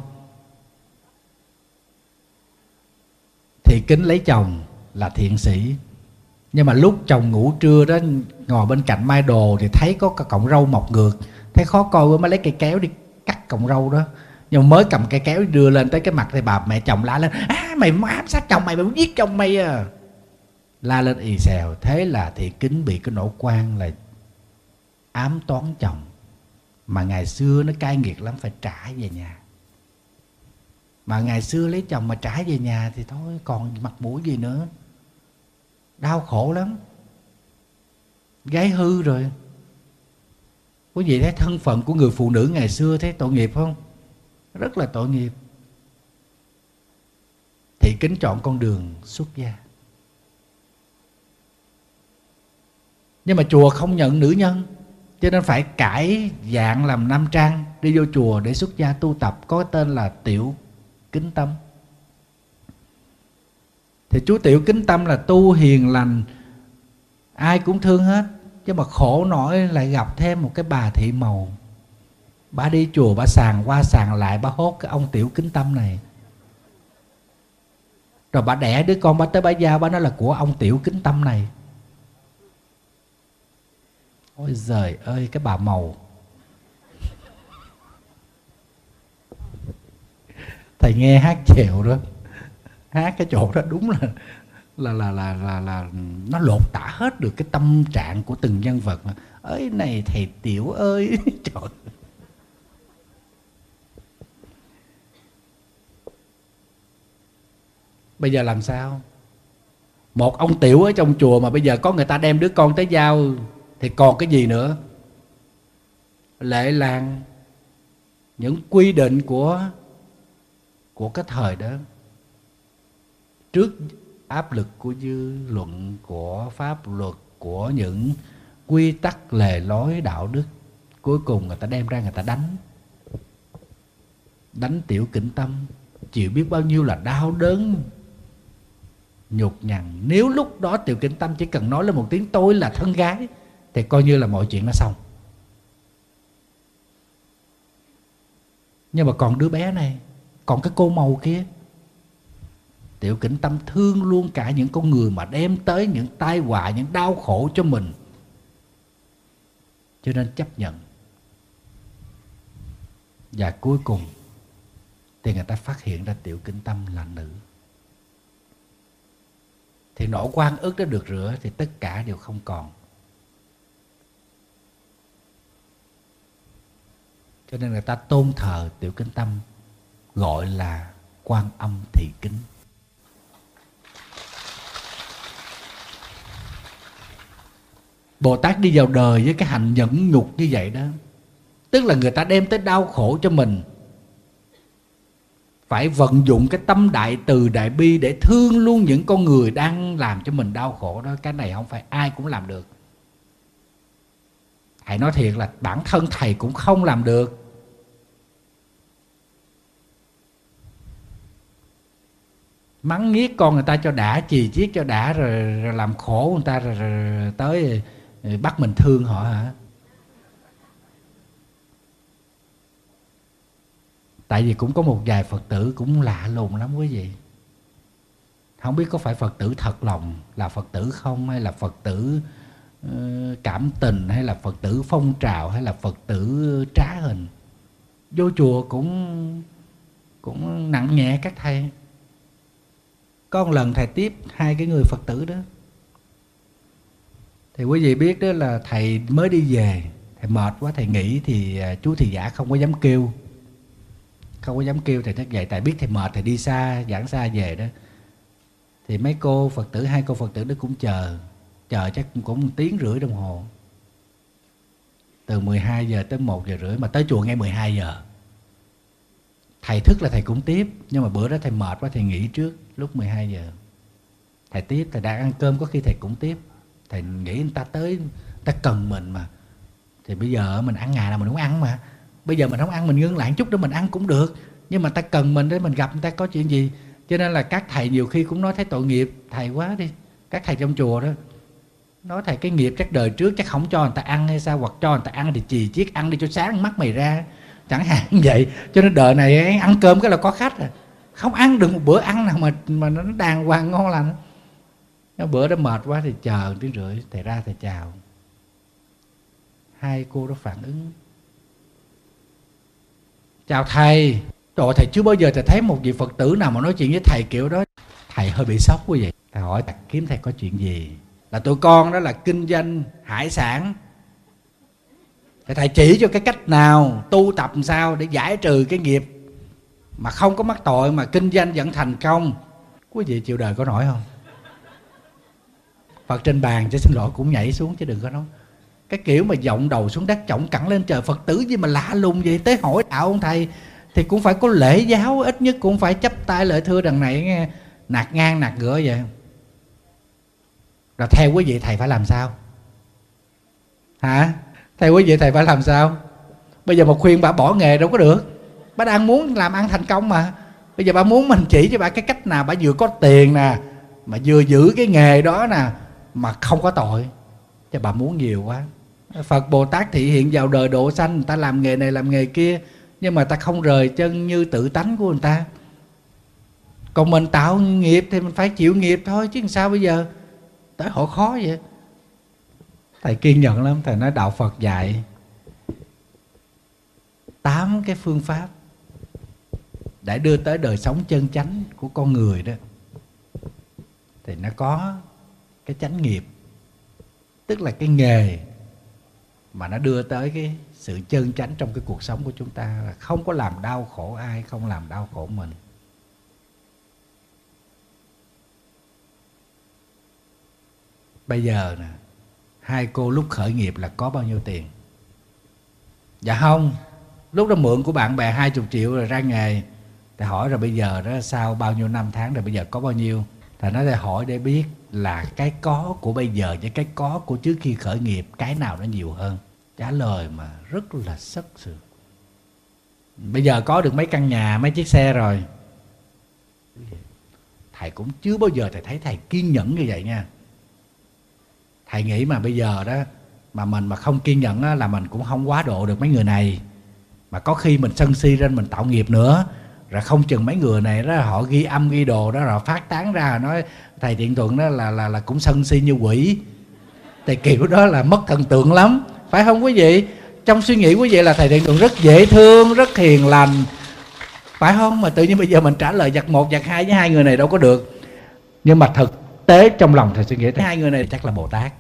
Thị kính lấy chồng là thiện sĩ. Nhưng mà lúc chồng ngủ trưa đó, ngồi bên cạnh mai đồ thì thấy có cái cọng râu mọc ngược. Thấy khó coi quá, mới lấy cây kéo đi cắt cọng râu đó. Nhưng mà mới cầm cây kéo đưa lên tới cái mặt thì bà mẹ chồng la lên à mày muốn ám sát chồng mày mày muốn giết chồng mày à? La lên ì xèo, thế là thị kính bị cái nổ quan là ám toán chồng. Mà ngày xưa nó cay nghiệt lắm, phải trả về nhà. Mà ngày xưa lấy chồng mà trả về nhà thì thôi, còn mặt mũi gì nữa? Đau khổ lắm. Gái hư rồi. Quý vị thấy thân phận của người phụ nữ ngày xưa thấy tội nghiệp không? Rất là tội nghiệp. Thị kính chọn con đường xuất gia. Nhưng mà chùa không nhận nữ nhân, cho nên phải cải dạng làm nam trang, đi vô chùa để xuất gia tu tập, có tên là tiểu kính tâm thì chú tiểu kính tâm là tu hiền lành, ai cũng thương hết. Chứ mà khổ nổi lại gặp thêm một cái bà thị màu bà đi chùa, bà sàng qua sàng lại, bà hốt cái ông tiểu kính tâm này. Rồi bà đẻ đứa con bà tới bà giao, bà nói là của ông tiểu kính tâm này. Ôi giời ơi, cái bà màu thầy nghe hát chèo đó hát cái chỗ đó đúng là là là là là, là nó lột tả hết được cái tâm trạng của từng nhân vật ấy này thầy tiểu ơi trời bây giờ làm sao? Một ông tiểu ở trong chùa mà bây giờ có người ta đem đứa con tới giao thì còn cái gì nữa? Lệ làng những quy định của của cái thời đó trước áp lực của dư luận, của pháp luật, của những quy tắc lề lối đạo đức, cuối cùng người ta đem ra người ta đánh. Đánh tiểu kỉnh tâm, chịu biết bao nhiêu là đau đớn, nhục nhằn. Nếu lúc đó tiểu kỉnh tâm chỉ cần nói lên một tiếng tôi là thân gái thì coi như là mọi chuyện nó xong. Nhưng mà còn đứa bé này, còn cái cô màu kia tiểu kính tâm thương luôn cả những con người mà đem tới những tai họa, những đau khổ cho mình. Cho nên chấp nhận. Và cuối cùng, thì người ta phát hiện ra tiểu kính tâm là nữ. Thì nỗi quan ức đã được rửa, thì tất cả đều không còn. Cho nên người ta tôn thờ tiểu kính tâm, gọi là quan âm thị kính. Bồ Tát đi vào đời với cái hành nhẫn nhục như vậy đó Tức là người ta đem tới đau khổ cho mình. Phải vận dụng cái tâm đại từ đại bi Để thương luôn những con người đang làm cho mình đau khổ đó. Cái này không phải ai cũng làm được. Thầy nói thiệt là bản thân thầy cũng không làm được. Mắng nhiếc con người ta cho đã chì chiết cho đã rồi, rồi làm khổ người ta rồi, rồi, rồi tới bắt mình thương họ hả? Tại vì cũng có một vài phật tử cũng lạ lùng lắm quý vị. Không biết có phải phật tử thật lòng là phật tử không, hay là phật tử ờ, cảm tình, hay là phật tử phong trào, hay là phật tử trá hình? Vô chùa cũng cũng nặng nhẹ các thầy. Có một lần thầy tiếp hai cái người phật tử đó thì quý vị biết đó là thầy mới đi về, thầy mệt quá, thầy nghỉ thì à, chú thị giả không có dám kêu. Không có dám kêu thầy thức dậy tại biết thầy mệt, thầy đi xa, giảng xa về đó. Thì mấy cô phật tử, hai cô phật tử đó cũng chờ chờ chắc cũng một tiếng rưỡi đồng hồ. Từ 12 giờ tới 1 giờ rưỡi mà tới chùa ngay 12 giờ. Thầy thức là thầy cũng tiếp, nhưng mà bữa đó thầy mệt quá, thầy nghỉ trước lúc 12 giờ. Thầy tiếp, thầy đang ăn cơm, có khi thầy cũng tiếp thầy nghĩ người ta tới, người ta cần mình mà. Thì bây giờ mình ăn ngày là mình cũng ăn mà. Bây giờ mình không ăn, mình ngưng lại chút để mình ăn cũng được. Nhưng mà ta cần mình để mình gặp người ta có chuyện gì. Cho nên là các thầy nhiều khi cũng nói, thấy tội nghiệp, thầy quá đi. Các thầy trong chùa đó nói, thầy, cái nghiệp chắc đời trước chắc không cho người ta ăn hay sao? Hoặc cho người ta ăn thì chì chiết ăn đi cho sáng mắt mày ra. Chẳng hạn vậy. Cho nên đời này ăn cơm cái là có khách à. Không ăn được một bữa ăn nào mà mà nó đàng hoàng ngon lành nó bữa đó mệt quá thì chờ tiếng rưỡi, thầy ra thầy chào. Hai cô đó phản ứng. Chào thầy. Trời thầy chưa bao giờ thầy thấy một vị phật tử nào mà nói chuyện với thầy kiểu đó. Thầy hơi bị sốc quá vậy. Thầy hỏi kiếm thầy có chuyện gì? Là tụi con đó là kinh doanh hải sản. Thầy thầy chỉ cho cái cách nào, tu tập làm sao để giải trừ cái nghiệp mà không có mắc tội mà kinh doanh vẫn thành công. Quý vị chịu đời có nổi không? Phật trên bàn cho xin lỗi cũng nhảy xuống chứ đừng có nói. Cái kiểu mà giọng đầu xuống đất trọng cẳng lên trời, Phật tử gì mà lạ lùng vậy? Tới hỏi đạo ông thầy thì cũng phải có lễ giáo, ít nhất cũng phải chấp tay lợi thưa đằng này, nghe, nạt ngang, nạt ngửa vậy. Rồi theo quý vị thầy phải làm sao? Hả? Theo quý vị thầy phải làm sao? Bây giờ mà khuyên bà bỏ nghề đâu có được. Bà đang muốn làm ăn thành công mà. Bây giờ bà muốn mình chỉ cho bà cái cách nào? Bà vừa có tiền nè, mà vừa giữ cái nghề đó nè mà không có tội. Cho bà muốn nhiều quá. Phật Bồ Tát thị hiện vào đời độ sanh, người ta làm nghề này làm nghề kia, nhưng mà ta không rời chân như tự tánh của người ta. Còn mình tạo nghiệp thì mình phải chịu nghiệp thôi, chứ sao bây giờ? Tới họ khó vậy. Thầy kiên nhẫn lắm, thầy nói đạo Phật dạy tám cái phương pháp để đưa tới đời sống chân chánh của con người đó. Thì nó có cái chánh nghiệp, tức là cái nghề mà nó đưa tới cái sự chân chánh trong cái cuộc sống của chúng ta. Là không có làm đau khổ ai, không làm đau khổ mình. Bây giờ nè, hai cô lúc khởi nghiệp là có bao nhiêu tiền? Dạ không, lúc đó mượn của bạn bè 20 triệu rồi ra nghề. Thì hỏi rồi bây giờ đó, sau bao nhiêu năm tháng rồi bây giờ có bao nhiêu? Thì nói lại hỏi để biết là cái có của bây giờ với cái có của trước khi khởi nghiệp cái nào nó nhiều hơn? Trả lời mà rất là sắc sự. Bây giờ có được mấy căn nhà mấy chiếc xe rồi. Thầy cũng chưa bao giờ thầy thấy thầy kiên nhẫn như vậy nha. Thầy nghĩ mà bây giờ đó mà mình mà không kiên nhẫn á, là mình cũng không quá độ được mấy người này. Mà có khi mình sân si lên mình tạo nghiệp nữa rồi không chừng mấy người này đó, họ ghi âm, ghi đồ đó, rồi phát tán ra, nói, thầy thiện thuận đó là là là cũng sân si như quỷ. Thì kiểu đó là mất thần tượng lắm. Phải không quý vị? Trong suy nghĩ quý vị là thầy thiện thuận rất dễ thương, rất hiền lành. Phải không? Mà tự nhiên bây giờ mình trả lời giặc một, giặc hai với hai người này đâu có được. Nhưng mà thực tế trong lòng thầy suy nghĩ hai người này chắc là bồ tát.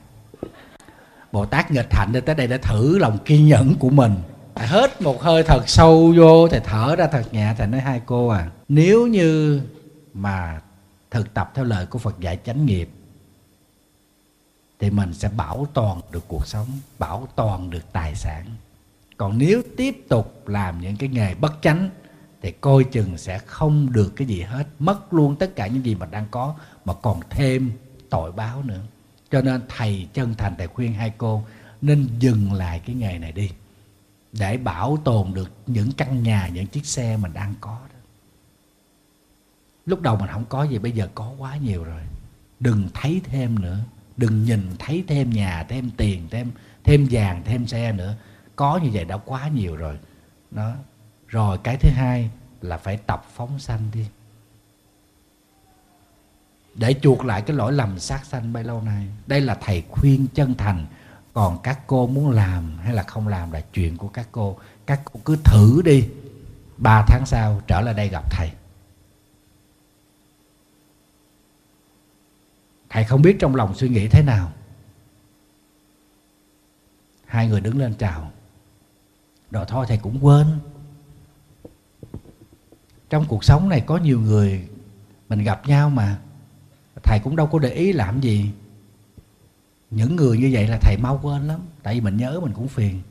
Bồ tát nghịch hạnh để tới đây để thử lòng kiên nhẫn của mình thầy hết một hơi thật sâu vô, thầy thở ra thật nhẹ, thầy nói, hai cô à nếu như mà thực tập theo lời của phật dạy chánh nghiệp, thì mình sẽ bảo toàn được cuộc sống, bảo toàn được tài sản. Còn nếu tiếp tục làm những cái nghề bất chánh, thì coi chừng sẽ không được cái gì hết, mất luôn tất cả những gì mà đang có, mà còn thêm tội báo nữa. Cho nên thầy chân thành, thầy khuyên hai cô nên dừng lại cái nghề này đi để bảo tồn được những căn nhà, những chiếc xe mình đang có đó. Lúc đầu mình không có gì, bây giờ có quá nhiều rồi. Đừng thấy thêm nữa. Đừng nhìn thấy thêm nhà, thêm tiền, thêm thêm vàng, thêm xe nữa. Có như vậy đã quá nhiều rồi. Đó. Rồi cái thứ hai là phải tập phóng sanh đi. Để chuộc lại cái lỗi lầm sát sanh bấy lâu nay. Đây là thầy khuyên chân thành còn các cô muốn làm hay là không làm là chuyện của các cô. Các cô cứ thử đi. Ba tháng sau trở lại đây gặp thầy. Thầy không biết trong lòng suy nghĩ thế nào. Hai người đứng lên chào. Rồi thôi, thầy cũng quên. Trong cuộc sống này có nhiều người mình gặp nhau mà. Thầy cũng đâu có để ý làm gì những người như vậy là thầy mau quên lắm. Tại vì mình nhớ mình cũng phiền.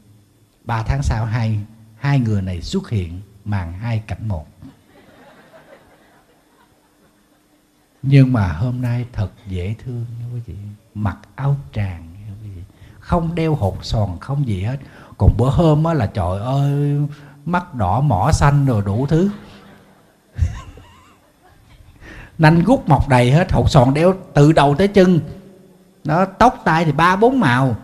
Ba tháng sau hai hai người này xuất hiện màn hai cảnh một. Nhưng mà hôm nay thật dễ thương nha quý vị. Mặc áo tràng nha quý vị. Không đeo hột sòn không gì hết. Còn bữa hôm á là trời ơi, mắt đỏ, mỏ xanh rồi đủ thứ. Nanh gút mọc đầy hết, hột sòn đeo từ đầu tới chân nó tóc tai thì ba bốn màu.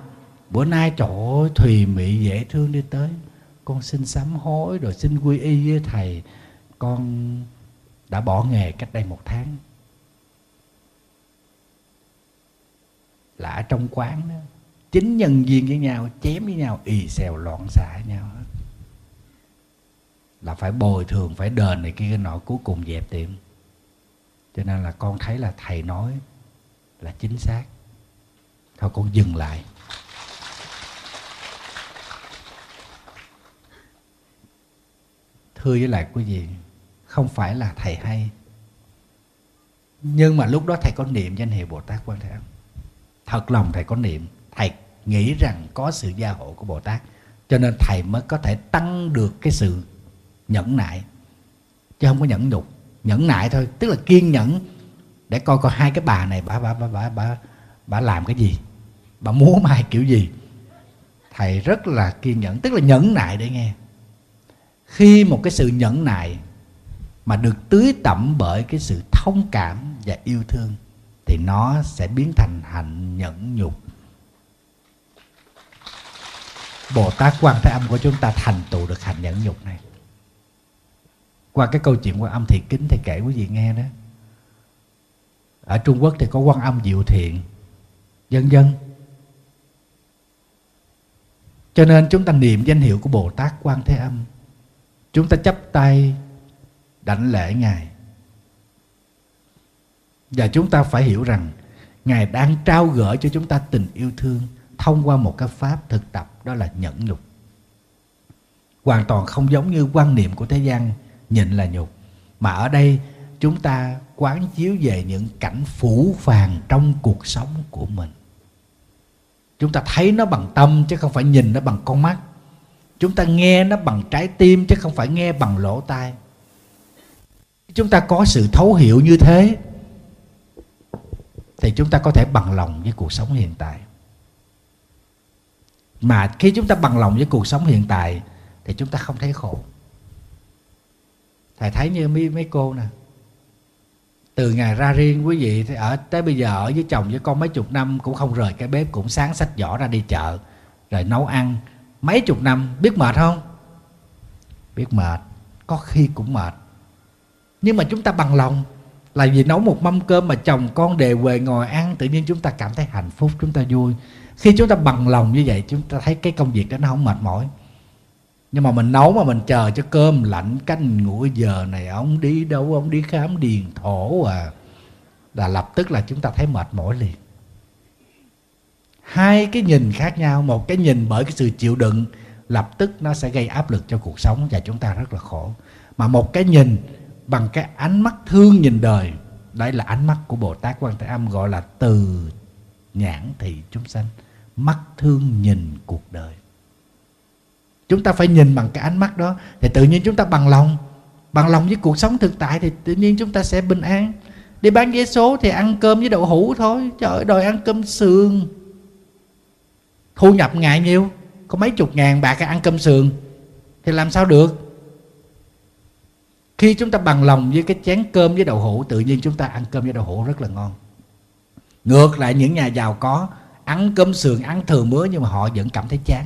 Bữa nay, trời ơi, thùy mị dễ thương đi tới. Con xin sám hối rồi xin quy y với thầy. Con đã bỏ nghề cách đây một tháng. Là ở trong quán đó. Chính nhân viên với nhau, chém với nhau, ì xèo loạn xạ với nhau hết. Là phải bồi thường, phải đền này kia, cái nọ, cuối cùng dẹp tiệm. Cho nên là con thấy là thầy nói là chính xác họ cũng dừng lại. Thưa với lại quý vị không phải là thầy hay nhưng mà lúc đó thầy có niệm danh hiệu bồ tát quan thế âm. Thật lòng thầy có niệm thầy nghĩ rằng có sự gia hộ của bồ tát cho nên thầy mới có thể tăng được cái sự nhẫn nại. Chứ không có nhẫn nhục nhẫn nại thôi tức là kiên nhẫn để coi coi hai cái bà này bà bà bà bà bà, bà làm cái gì bà múa mai kiểu gì? Thầy rất là kiên nhẫn, tức là nhẫn nại để nghe. Khi một cái sự nhẫn nại mà được tưới tẩm bởi cái sự thông cảm và yêu thương, thì nó sẽ biến thành hạnh nhẫn nhục. Bồ Tát Quan Thế Âm của chúng ta thành tựu được hạnh nhẫn nhục này. Qua cái câu chuyện quan âm thị kính thầy kể quý vị nghe đó. Ở Trung Quốc thì có quan âm diệu thiện dân dân cho nên chúng ta niệm danh hiệu của Bồ Tát Quan Thế Âm. Chúng ta chấp tay đảnh lễ ngài. Và chúng ta phải hiểu rằng ngài đang trao gửi cho chúng ta tình yêu thương thông qua một cái pháp thực tập, đó là nhẫn nhục. Hoàn toàn không giống như quan niệm của thế gian nhịn là nhục. Mà ở đây chúng ta quán chiếu về những cảnh phủ phàng trong cuộc sống của mình chúng ta thấy nó bằng tâm chứ không phải nhìn nó bằng con mắt. Chúng ta nghe nó bằng trái tim chứ không phải nghe bằng lỗ tai. Chúng ta có sự thấu hiểu như thế, thì chúng ta có thể bằng lòng với cuộc sống hiện tại. Mà khi chúng ta bằng lòng với cuộc sống hiện tại, thì chúng ta không thấy khổ. Thầy thấy như mấy mấy cô nè từ ngày ra riêng quý vị, thì ở, tới bây giờ ở với chồng với con mấy chục năm cũng không rời cái bếp, cũng sáng sách giỏ ra đi chợ, rồi nấu ăn. Mấy chục năm, biết mệt không? Biết mệt, có khi cũng mệt. Nhưng mà chúng ta bằng lòng, là vì nấu một mâm cơm mà chồng con đề về ngồi ăn, tự nhiên chúng ta cảm thấy hạnh phúc, chúng ta vui. Khi chúng ta bằng lòng như vậy, chúng ta thấy cái công việc đó nó không mệt mỏi nhưng mà mình nấu mà mình chờ cho cơm lạnh, canh ngủ giờ này ông đi đâu, ông đi khám điền thổ à. Là lập tức là chúng ta thấy mệt mỏi liền. Hai cái nhìn khác nhau. Một cái nhìn bởi cái sự chịu đựng, lập tức nó sẽ gây áp lực cho cuộc sống và chúng ta rất là khổ. Mà một cái nhìn bằng cái ánh mắt thương nhìn đời đây là ánh mắt của bồ tát quan thế âm gọi là từ nhãn thị chúng sanh, mắt thương nhìn cuộc đời chúng ta phải nhìn bằng cái ánh mắt đó. Thì tự nhiên chúng ta bằng lòng. Bằng lòng với cuộc sống thực tại thì tự nhiên chúng ta sẽ bình an. Đi bán vé số thì ăn cơm với đậu hũ thôi. Trời ơi, đòi ăn cơm sườn. Thu nhập ngày nhiêu? Có mấy chục ngàn bạc ăn cơm sườn. Thì làm sao được? Khi chúng ta bằng lòng với cái chén cơm với đậu hũ, tự nhiên chúng ta ăn cơm với đậu hũ rất là ngon. Ngược lại những nhà giàu có, ăn cơm sườn, ăn thừa mứa nhưng mà họ vẫn cảm thấy chán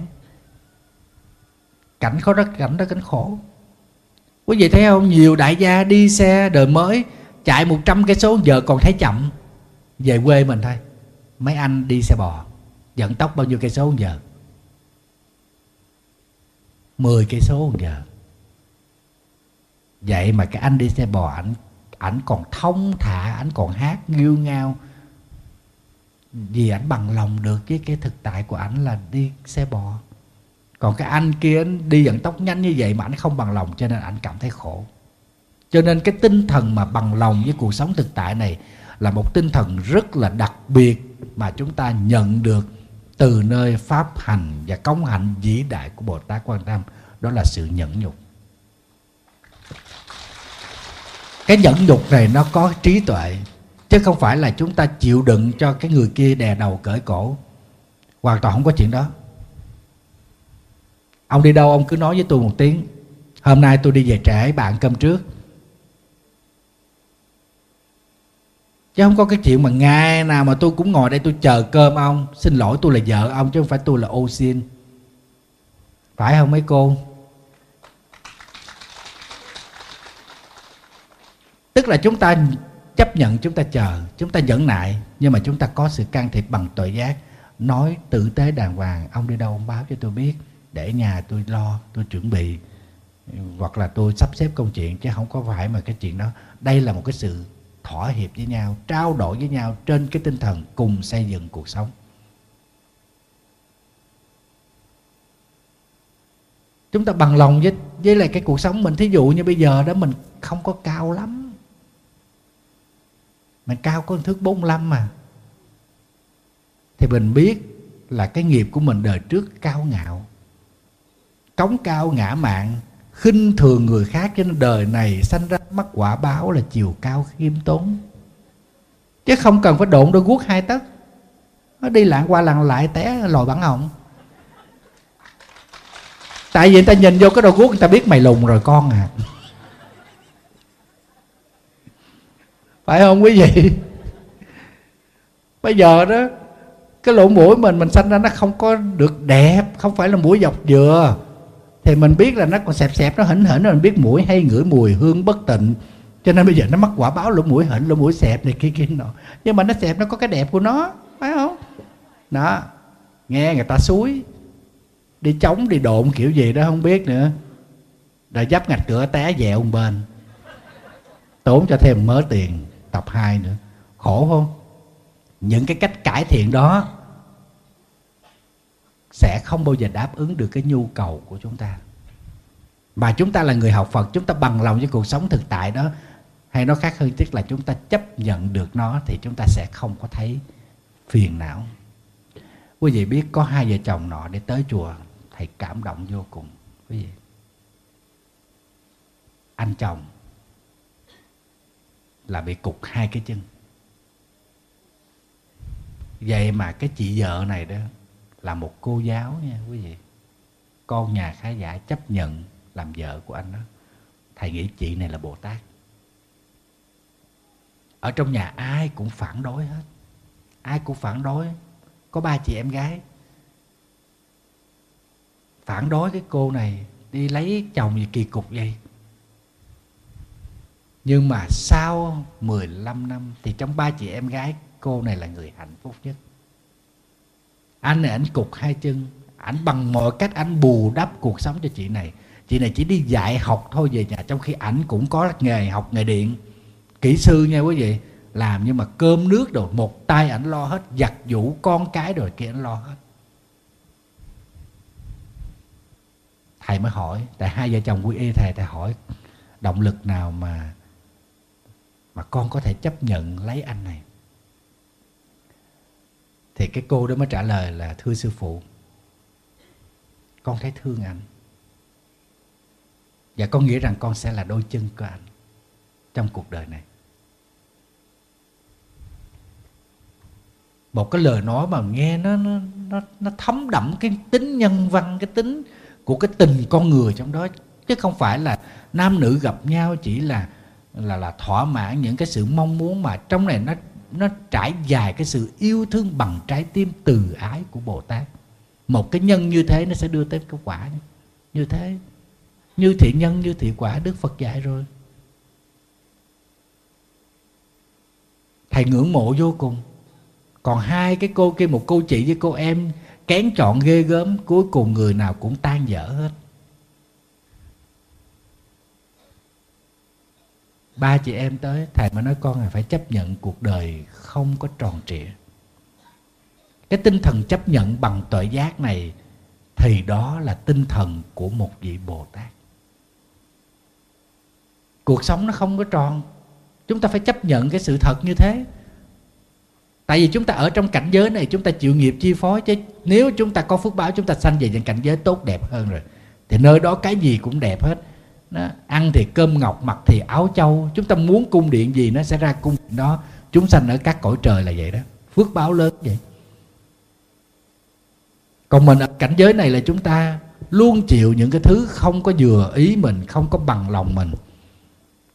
cảnh khó rất, cảnh rất cảnh khổ. Quý vị thấy không? Nhiều đại gia đi xe đời mới, chạy 100 cây số, giờ còn thấy chậm. Về quê mình thôi. Mấy anh đi xe bò dẫn tốc bao nhiêu cây số giờ? 10 cây số giờ. Vậy mà cái anh đi xe bò, ảnh ảnh còn thông thả, ảnh còn hát nghiêu ngao. Vì ảnh bằng lòng được với cái thực tại của ảnh là đi xe bò còn cái anh kia anh đi vận tốc nhanh như vậy mà anh không bằng lòng, cho nên anh cảm thấy khổ. Cho nên cái tinh thần mà bằng lòng với cuộc sống thực tại này là một tinh thần rất là đặc biệt mà chúng ta nhận được từ nơi pháp hành và công hạnh vĩ đại của Bồ Tát Quan Tâm. Đó là sự nhẫn nhục. Cái nhẫn nhục này nó có trí tuệ, chứ không phải là chúng ta chịu đựng cho cái người kia đè đầu cởi cổ. Hoàn toàn không có chuyện đó ông đi đâu, ông cứ nói với tôi một tiếng. Hôm nay tôi đi về trễ, bạn cơm trước. Chứ không có cái chuyện mà ngày nào mà tôi cũng ngồi đây tôi chờ cơm ông. Xin lỗi tôi là vợ ông chứ không phải tôi là ô xin phải không mấy cô? Tức là chúng ta chấp nhận, chúng ta chờ, chúng ta nhẫn nại, nhưng mà chúng ta có sự can thiệp bằng tội giác nói tử tế đàng hoàng, ông đi đâu ông báo cho tôi biết để nhà tôi lo, tôi chuẩn bị, hoặc là tôi sắp xếp công chuyện, chứ không có phải mà cái chuyện đó. Đây là một cái sự thỏa hiệp với nhau, trao đổi với nhau trên cái tinh thần cùng xây dựng cuộc sống. Chúng ta bằng lòng với với lại cái cuộc sống mình. Thí dụ như bây giờ đó, mình không có cao lắm. Mình cao có thước 45 mà. Thì mình biết là cái nghiệp của mình đời trước cao ngạo cống cao ngã mạng, khinh thường người khác trên đời này sanh ra mắc quả báo là chiều cao khiêm tốn. Chứ không cần phải độn đôi guốc hai tấc. Nó đi lạng qua lạng lại té lòi bản họng tại vì người ta nhìn vô cái đôi guốc người ta biết mày lùn rồi, con à. Phải không quý vị? Bây giờ đó, cái lỗ mũi mình mình sanh ra nó không có được đẹp, không phải là mũi dọc dừa thì mình biết là nó còn xẹp xẹp, nó hỉnh hỉnh, mình biết mũi hay ngửi mùi hương bất tịnh. Cho nên bây giờ nó mắc quả báo lỗ mũi hỉnh, lỗ mũi xẹp này kia kia nọ. Nhưng mà nó xẹp, nó có cái đẹp của nó, phải không? Đó. Nghe người ta suối, đi chống đi độn kiểu gì đó không biết nữa. Rồi dắp ngạch cửa té dẹo một bên. Tốn cho thêm mớ tiền, tập 2 nữa. Khổ không? Những cái cách cải thiện đó sẽ không bao giờ đáp ứng được cái nhu cầu của chúng ta. Mà chúng ta là người học Phật, chúng ta bằng lòng với cuộc sống thực tại đó, hay nó khác hơn, tức là chúng ta chấp nhận được nó thì chúng ta sẽ không có thấy phiền não. Quý vị biết có hai vợ chồng nọ để tới chùa, thầy cảm động vô cùng. Quý vị, anh chồng là bị cục hai cái chân. Vậy mà cái chị vợ này đó là một cô giáo nha quý vị. Con nhà khá giả chấp nhận làm vợ của anh đó. Thầy nghĩ chị này là bồ tát. Ở trong nhà ai cũng phản đối hết. Ai cũng phản đối. Có ba chị em gái. Phản đối cái cô này đi lấy chồng gì kỳ cục vậy. Nhưng mà sau 15 năm thì trong ba chị em gái, cô này là người hạnh phúc nhất anh này ảnh cục hai chân, ảnh bằng mọi cách ảnh bù đắp cuộc sống cho chị này. Chị này chỉ đi dạy học thôi về nhà, trong khi ảnh cũng có nghề học nghề điện. Kỹ sư nha quý vị, làm nhưng mà cơm nước rồi một tay ảnh lo hết, giặt giũ con cái rồi kia ảnh lo hết. Thầy mới hỏi, tại hai vợ chồng quý y, thầy thầy hỏi, động lực nào mà mà con có thể chấp nhận lấy anh này? Thì cái cô đó mới trả lời là thưa sư phụ con thấy thương anh. Và con nghĩ rằng con sẽ là đôi chân của anh trong cuộc đời này. Một cái lời nói mà nghe nó nó nó, nó thấm đậm cái tính nhân văn cái tính của cái tình con người trong đó. Chứ không phải là nam nữ gặp nhau chỉ là là là thỏa mãn những cái sự mong muốn mà trong này nó nó trải dài cái sự yêu thương bằng trái tim từ ái của Bồ Tát. Một cái nhân như thế nó sẽ đưa tới cái quả như thế. Như thiện nhân, như thiện quả, Đức Phật dạy rồi. Thầy ngưỡng mộ vô cùng. Còn hai cái cô kia, một cô chị với cô em, kén chọn ghê gớm, cuối cùng người nào cũng tan dở hết. Ba chị em tới, thầy mới nói, con là phải chấp nhận cuộc đời không có tròn trịa. Cái tinh thần chấp nhận bằng tội giác này thì đó là tinh thần của một vị bồ tát. Cuộc sống nó không có tròn. Chúng ta phải chấp nhận cái sự thật như thế. Tại vì chúng ta ở trong cảnh giới này, chúng ta chịu nghiệp chi phối chứ. Nếu chúng ta có phước báo, chúng ta sanh về những cảnh giới tốt đẹp hơn rồi, thì nơi đó cái gì cũng đẹp hết đó, ăn thì cơm ngọc mặc thì áo châu chúng ta muốn cung điện gì nó sẽ ra cung điện đó. Chúng sanh ở các cõi trời là vậy đó. Phước báo lớn vậy. Còn mình ở cảnh giới này là chúng ta luôn chịu những cái thứ không có vừa ý mình không có bằng lòng mình.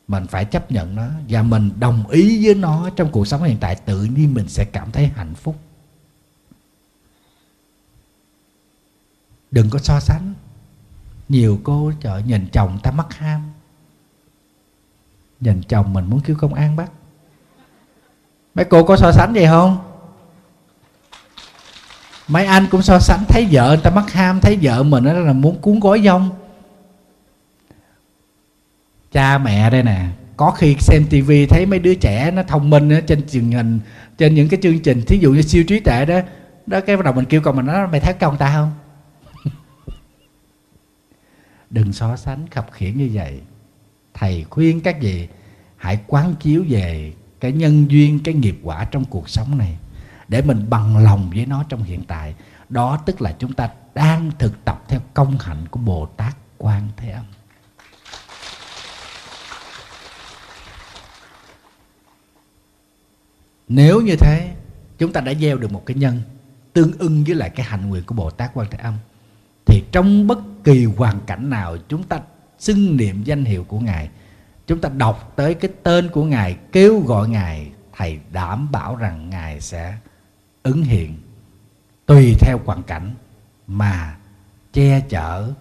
Mình phải chấp nhận nó và mình đồng ý với nó trong cuộc sống hiện tại. Tự nhiên mình sẽ cảm thấy hạnh phúc. Đừng có so sánh nhiều cô chợ nhìn chồng ta mắc ham. Nhìn chồng mình muốn kêu công an bắt. Mấy cô có so sánh vậy không? Mấy anh cũng so sánh thấy vợ người ta mắc ham thấy vợ mình đó là muốn cuốn gói dông. Cha mẹ đây nè có khi xem tivi thấy mấy đứa trẻ nó thông minh á, trên truyền hình trên những cái chương trình thí dụ như siêu trí tuệ đó đó cái bắt đầu mình kêu con mình nói mày thấy con ta không? Đừng so sánh khập khiển như vậy. Thầy khuyên các vị hãy quán chiếu về cái nhân duyên, cái nghiệp quả trong cuộc sống này, để mình bằng lòng với nó trong hiện tại. Đó tức là chúng ta đang thực tập theo công hạnh của bồ tát quan thế âm. Nếu như thế, chúng ta đã gieo được một cái nhân tương ưng với lại cái hạnh nguyện của bồ tát quan thế âm thì trong bất kỳ hoàn cảnh nào, chúng ta xưng niệm danh hiệu của ngài. Chúng ta đọc tới cái tên của ngài, kêu gọi ngài, thầy đảm bảo rằng ngài sẽ ứng hiện. Tùy theo hoàn cảnh mà che chở,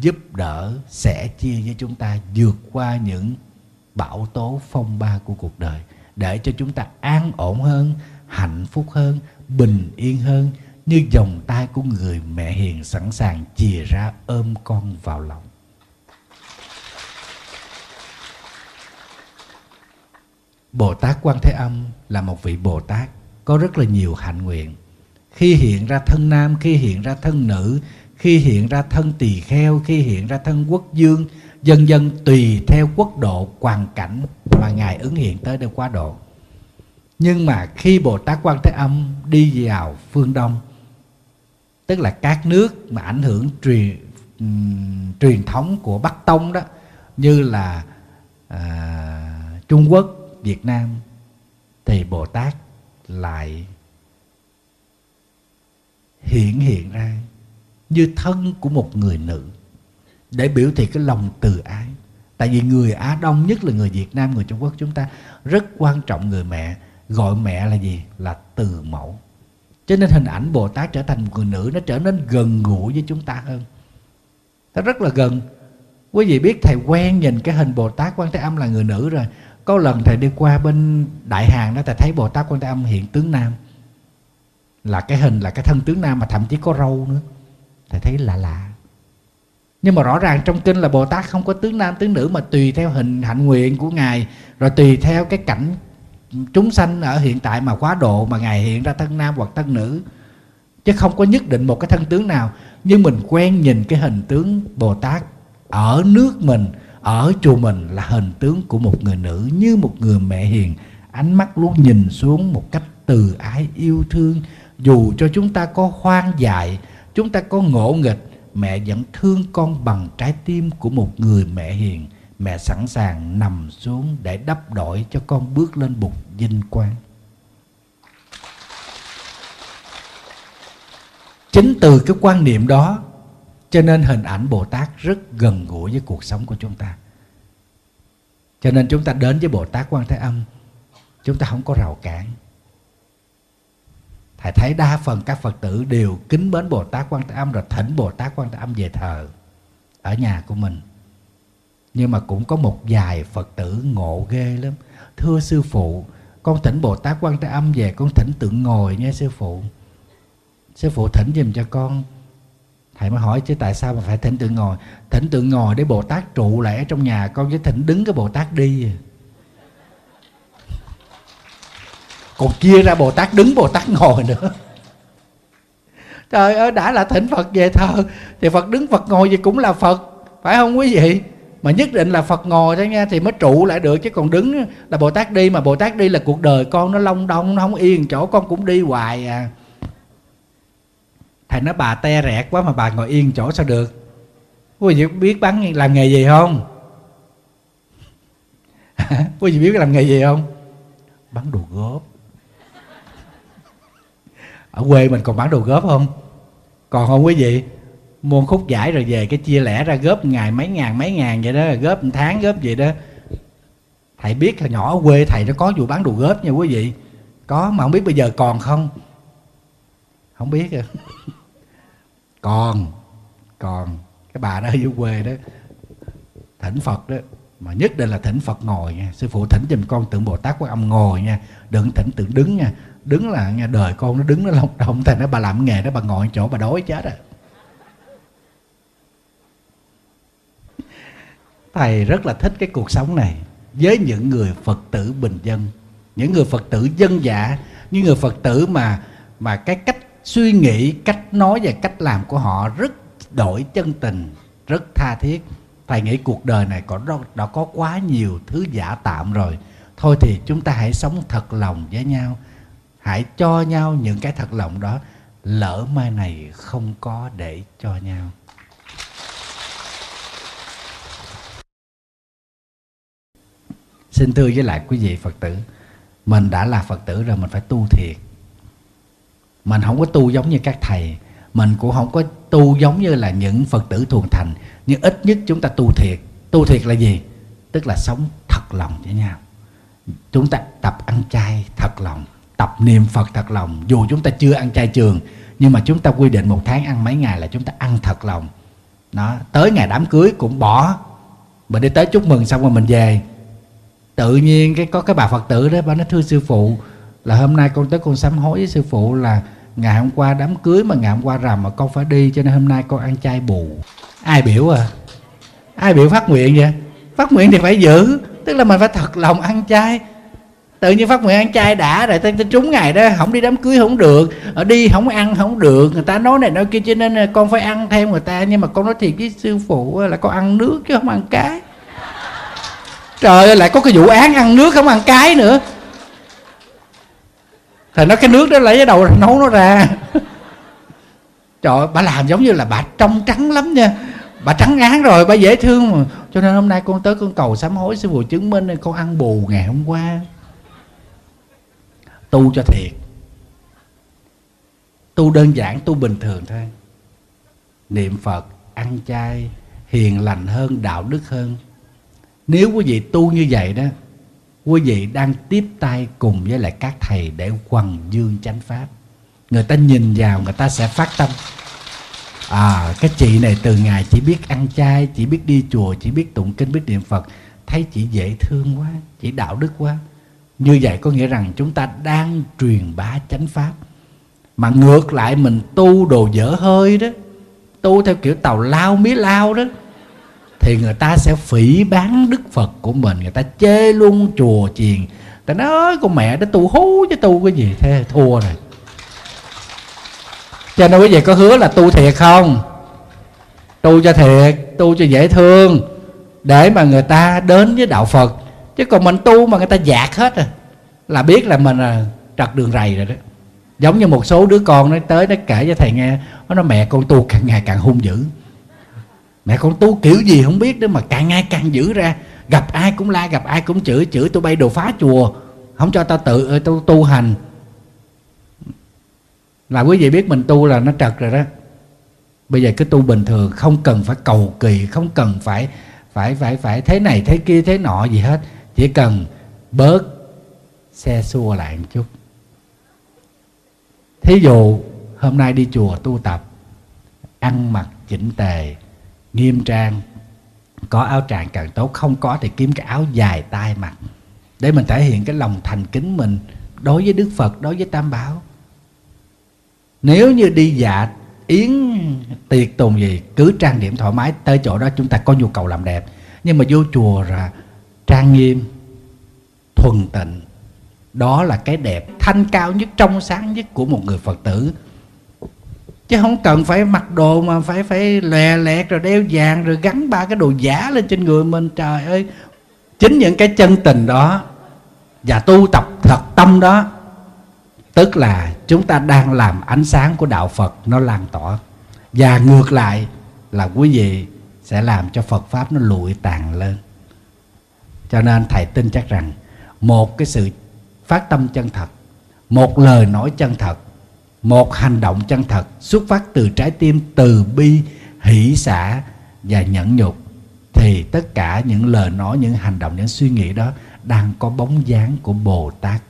giúp đỡ sẽ chia với chúng ta vượt qua những bão tố phong ba của cuộc đời. Để cho chúng ta an ổn hơn, hạnh phúc hơn, bình yên hơn như vòng tay của người mẹ hiền sẵn sàng chìa ra ôm con vào lòng Bồ Tát Quan Thế Âm là một vị Bồ Tát có rất là nhiều hạnh nguyện. Khi hiện ra thân nam, khi hiện ra thân nữ, khi hiện ra thân tỳ kheo, khi hiện ra thân quốc dương, dần dần tùy theo quốc độ, hoàn cảnh mà Ngài ứng hiện tới để quá độ. Nhưng mà khi Bồ Tát Quan Thế Âm đi vào phương Đông, tức là các nước mà ảnh hưởng truyền um, truyền thống của Bắc Tông đó, như là à, Trung Quốc, Việt Nam, thì Bồ Tát lại hiện hiện ra như thân của một người nữ để biểu thị cái lòng từ ái. Tại vì người á đông nhất là người việt nam người trung quốc chúng ta rất quan trọng người mẹ. Gọi mẹ là gì? Là từ mẫu cho nên hình ảnh bồ tát trở thành một người nữ nó trở nên gần gũi với chúng ta hơn. Nó rất là gần. Quý vị biết thầy quen nhìn cái hình bồ tát quan thế âm là người nữ rồi. Có lần thầy đi qua bên đại hàng đó, thầy thấy bồ tát quan thế âm hiện tướng nam. Là cái hình, là cái thân tướng nam mà thậm chí có râu nữa. Thầy thấy lạ lạ. Nhưng mà rõ ràng trong kinh là bồ tát không có tướng nam, tướng nữ mà tùy theo hình hạnh nguyện của ngài, rồi tùy theo cái cảnh chúng sanh ở hiện tại mà quá độ mà ngài hiện ra thân nam hoặc thân nữ, chứ không có nhất định một cái thân tướng nào. Nhưng mình quen nhìn cái hình tướng bồ tát ở nước mình, ở chùa mình là hình tướng của một người nữ như một người mẹ hiền. Ánh mắt luôn nhìn xuống một cách từ ái yêu thương. Dù cho chúng ta có hoang dại, chúng ta có ngộ nghịch, mẹ vẫn thương con bằng trái tim của một người mẹ hiền mẹ sẵn sàng nằm xuống để đắp đổi cho con bước lên bục vinh quang. Chính từ cái quan niệm đó, cho nên hình ảnh bồ tát rất gần gũi với cuộc sống của chúng ta. Cho nên chúng ta đến với bồ tát quan thế âm, chúng ta không có rào cản. Thầy thấy đa phần các phật tử đều kính mến bồ tát quan thế âm rồi thỉnh bồ tát quan thế âm về thờ ở nhà của mình nhưng mà cũng có một vài phật tử ngộ ghê lắm. Thưa sư phụ, con thỉnh bồ tát quan thế âm về, con thỉnh tượng ngồi nha sư phụ. Sư phụ thỉnh giùm cho con. Thầy mới hỏi chứ tại sao mà phải thỉnh tượng ngồi? Thỉnh tượng ngồi để bồ tát trụ lại ở trong nhà, con chứ thỉnh đứng cái bồ tát đi. Còn chia ra bồ tát đứng, bồ tát ngồi nữa. Trời ơi, đã là thỉnh phật về thờ. Thì phật đứng, phật ngồi gì cũng là phật, phải không quý vị? Mà nhất định là phật ngồi đó nha, thì mới trụ lại được, chứ còn đứng là bồ tát đi, mà bồ tát đi là cuộc đời con nó long đong, nó không yên, chỗ con cũng đi hoài à. Thầy nói, bà te rẹt quá mà bà ngồi yên chỗ sao được? Quý vị biết bán làm nghề gì không? Quý vị biết làm nghề gì không? Bán đồ góp. Ở quê mình còn bán đồ góp không? Còn không quý vị? Mua khúc giải rồi về cái chia lẻ ra góp ngày mấy ngàn mấy ngàn vậy đó góp một tháng góp vậy đó. Thầy biết là nhỏ ở quê thầy nó có vụ bán đồ góp nha quý vị. Có mà không biết bây giờ còn không? Không biết à. Còn còn. Cái bà đó ở dưới quê đó, thỉnh phật đó. Mà nhất định là thỉnh phật ngồi nha. Sư phụ thỉnh giùm con tượng bồ tát quan âm ngồi nha. Đừng thỉnh tượng đứng nha. Đứng là nha đời con nó đứng nó lông động thầy nó bà làm nghề đó bà ngồi chỗ bà đói chết à. Thầy rất là thích cái cuộc sống này với những người phật tử bình dân, những người phật tử dân dạ những người phật tử mà mà cái cách suy nghĩ, cách nói và cách làm của họ rất đổi chân tình, rất tha thiết. Thầy nghĩ cuộc đời này có đã có quá nhiều thứ giả tạm rồi. Thôi thì chúng ta hãy sống thật lòng với nhau, hãy cho nhau những cái thật lòng đó, lỡ mai này không có để cho nhau. Xin thưa với lại quý vị phật tử, mình đã là phật tử rồi mình phải tu thiệt. Mình không có tu giống như các thầy, mình cũng không có tu giống như là những phật tử thuần thành, nhưng ít nhất chúng ta tu thiệt. Tu thiệt là gì? Tức là sống thật lòng với nhau. Chúng ta tập ăn chay thật lòng, tập niệm phật thật lòng. Dù chúng ta chưa ăn chay trường, nhưng mà chúng ta quy định một tháng ăn mấy ngày là chúng ta ăn thật lòng. Đó, tới ngày đám cưới cũng bỏ. Mình đi tới chúc mừng xong rồi mình về tự nhiên cái có cái bà phật tử đó, bà nói, thưa sư phụ, là hôm nay con tới con sám hối với sư phụ là ngày hôm qua đám cưới mà ngày hôm qua rằm mà con phải đi, cho nên hôm nay con ăn chay bù. Ai biểu à? Ai biểu phát nguyện vậy? Phát nguyện thì phải giữ, tức là mình phải thật lòng ăn chay. Tự nhiên phát nguyện ăn chay đã rồi, tên trúng ngày đó, không đi đám cưới không được, ở đi không ăn không được, người ta nói này nói kia, cho nên à, con phải ăn theo người ta, nhưng mà con nói thiệt với sư phụ là con ăn nước chứ không ăn cái trời ơi lại có cái vụ án ăn nước không ăn cái nữa. Thầy nói cái nước đó lấy cái đầu nấu nó ra. Trời ơi, bà làm giống như là bà trong trắng lắm nha. Bà trắng ngán rồi bà dễ thương mà. Cho nên hôm nay con tới con cầu sám hối sư phụ chứng minh con ăn bù ngày hôm qua. Tu cho thiệt. Tu đơn giản tu bình thường thôi. Niệm phật ăn chay hiền lành hơn đạo đức hơn nếu quý vị tu như vậy đó, quý vị đang tiếp tay cùng với lại các thầy để quần dương chánh pháp. Người ta nhìn vào, người ta sẽ phát tâm. À cái chị này từ ngày chỉ biết ăn chay, chỉ biết đi chùa, chỉ biết tụng kinh, biết niệm phật, thấy chị dễ thương quá, chị đạo đức quá. Như vậy có nghĩa rằng chúng ta đang truyền bá chánh pháp. Mà ngược lại mình tu đồ dở hơi đó, tu theo kiểu tàu lao mía lao đó thì người ta sẽ phỉ bán đức phật của mình. Người ta chê luôn chùa chiền. Ta nói, con mẹ đó tu hú chứ tu cái gì, thế thua rồi. Cho nên quý vị có hứa là tu thiệt không? Tu cho thiệt, tu cho dễ thương, để mà người ta đến với đạo phật. Chứ còn mình tu mà người ta dạt hết rồi là biết là mình là trật đường rầy rồi đó. Giống như một số đứa con nó tới, nó kể cho thầy nghe, nó nói, mẹ, con tu càng ngày càng hung dữ mẹ con tu kiểu gì không biết nữa mà càng ngày càng dữ ra. Gặp ai cũng la, gặp ai cũng chửi chửi tôi bay đồ phá chùa. Không cho tao tự ờ, tu tu hành. Là quý vị biết mình tu là nó trật rồi đó. Bây giờ cứ tu bình thường, không cần phải cầu kỳ, không cần phải phải phải phải thế này, thế kia, thế nọ gì hết. Chỉ cần bớt xe xua lại một chút. Thí dụ hôm nay đi chùa tu tập, ăn mặc chỉnh tề nghiêm trang, có áo tràng càng tốt, không có thì kiếm cái áo dài tay mặc để mình thể hiện cái lòng thành kính mình đối với đức phật, đối với tam bảo. Nếu như đi dạ yến, tiệc tùng gì, cứ trang điểm thoải mái, tới chỗ đó chúng ta có nhu cầu làm đẹp. Nhưng mà vô chùa là trang nghiêm, thuần tịnh, đó là cái đẹp thanh cao nhất, trong sáng nhất của một người phật tử chứ không cần phải mặc đồ mà phải phải lè lẹt rồi đeo vàng rồi gắn ba cái đồ giả lên trên người mình. Trời ơi, chính những cái chân tình đó và tu tập thật tâm đó, tức là chúng ta đang làm ánh sáng của đạo phật nó lan tỏa. Và ngược lại là quý vị sẽ làm cho phật pháp nó lụi tàn lên. Cho nên thầy tin chắc rằng một cái sự phát tâm chân thật, một lời nói chân thật một hành động chân thật xuất phát từ trái tim từ bi, hỷ xả và nhẫn nhục. Thì tất cả những lời nói, những hành động, những suy nghĩ đó đang có bóng dáng của bồ tát.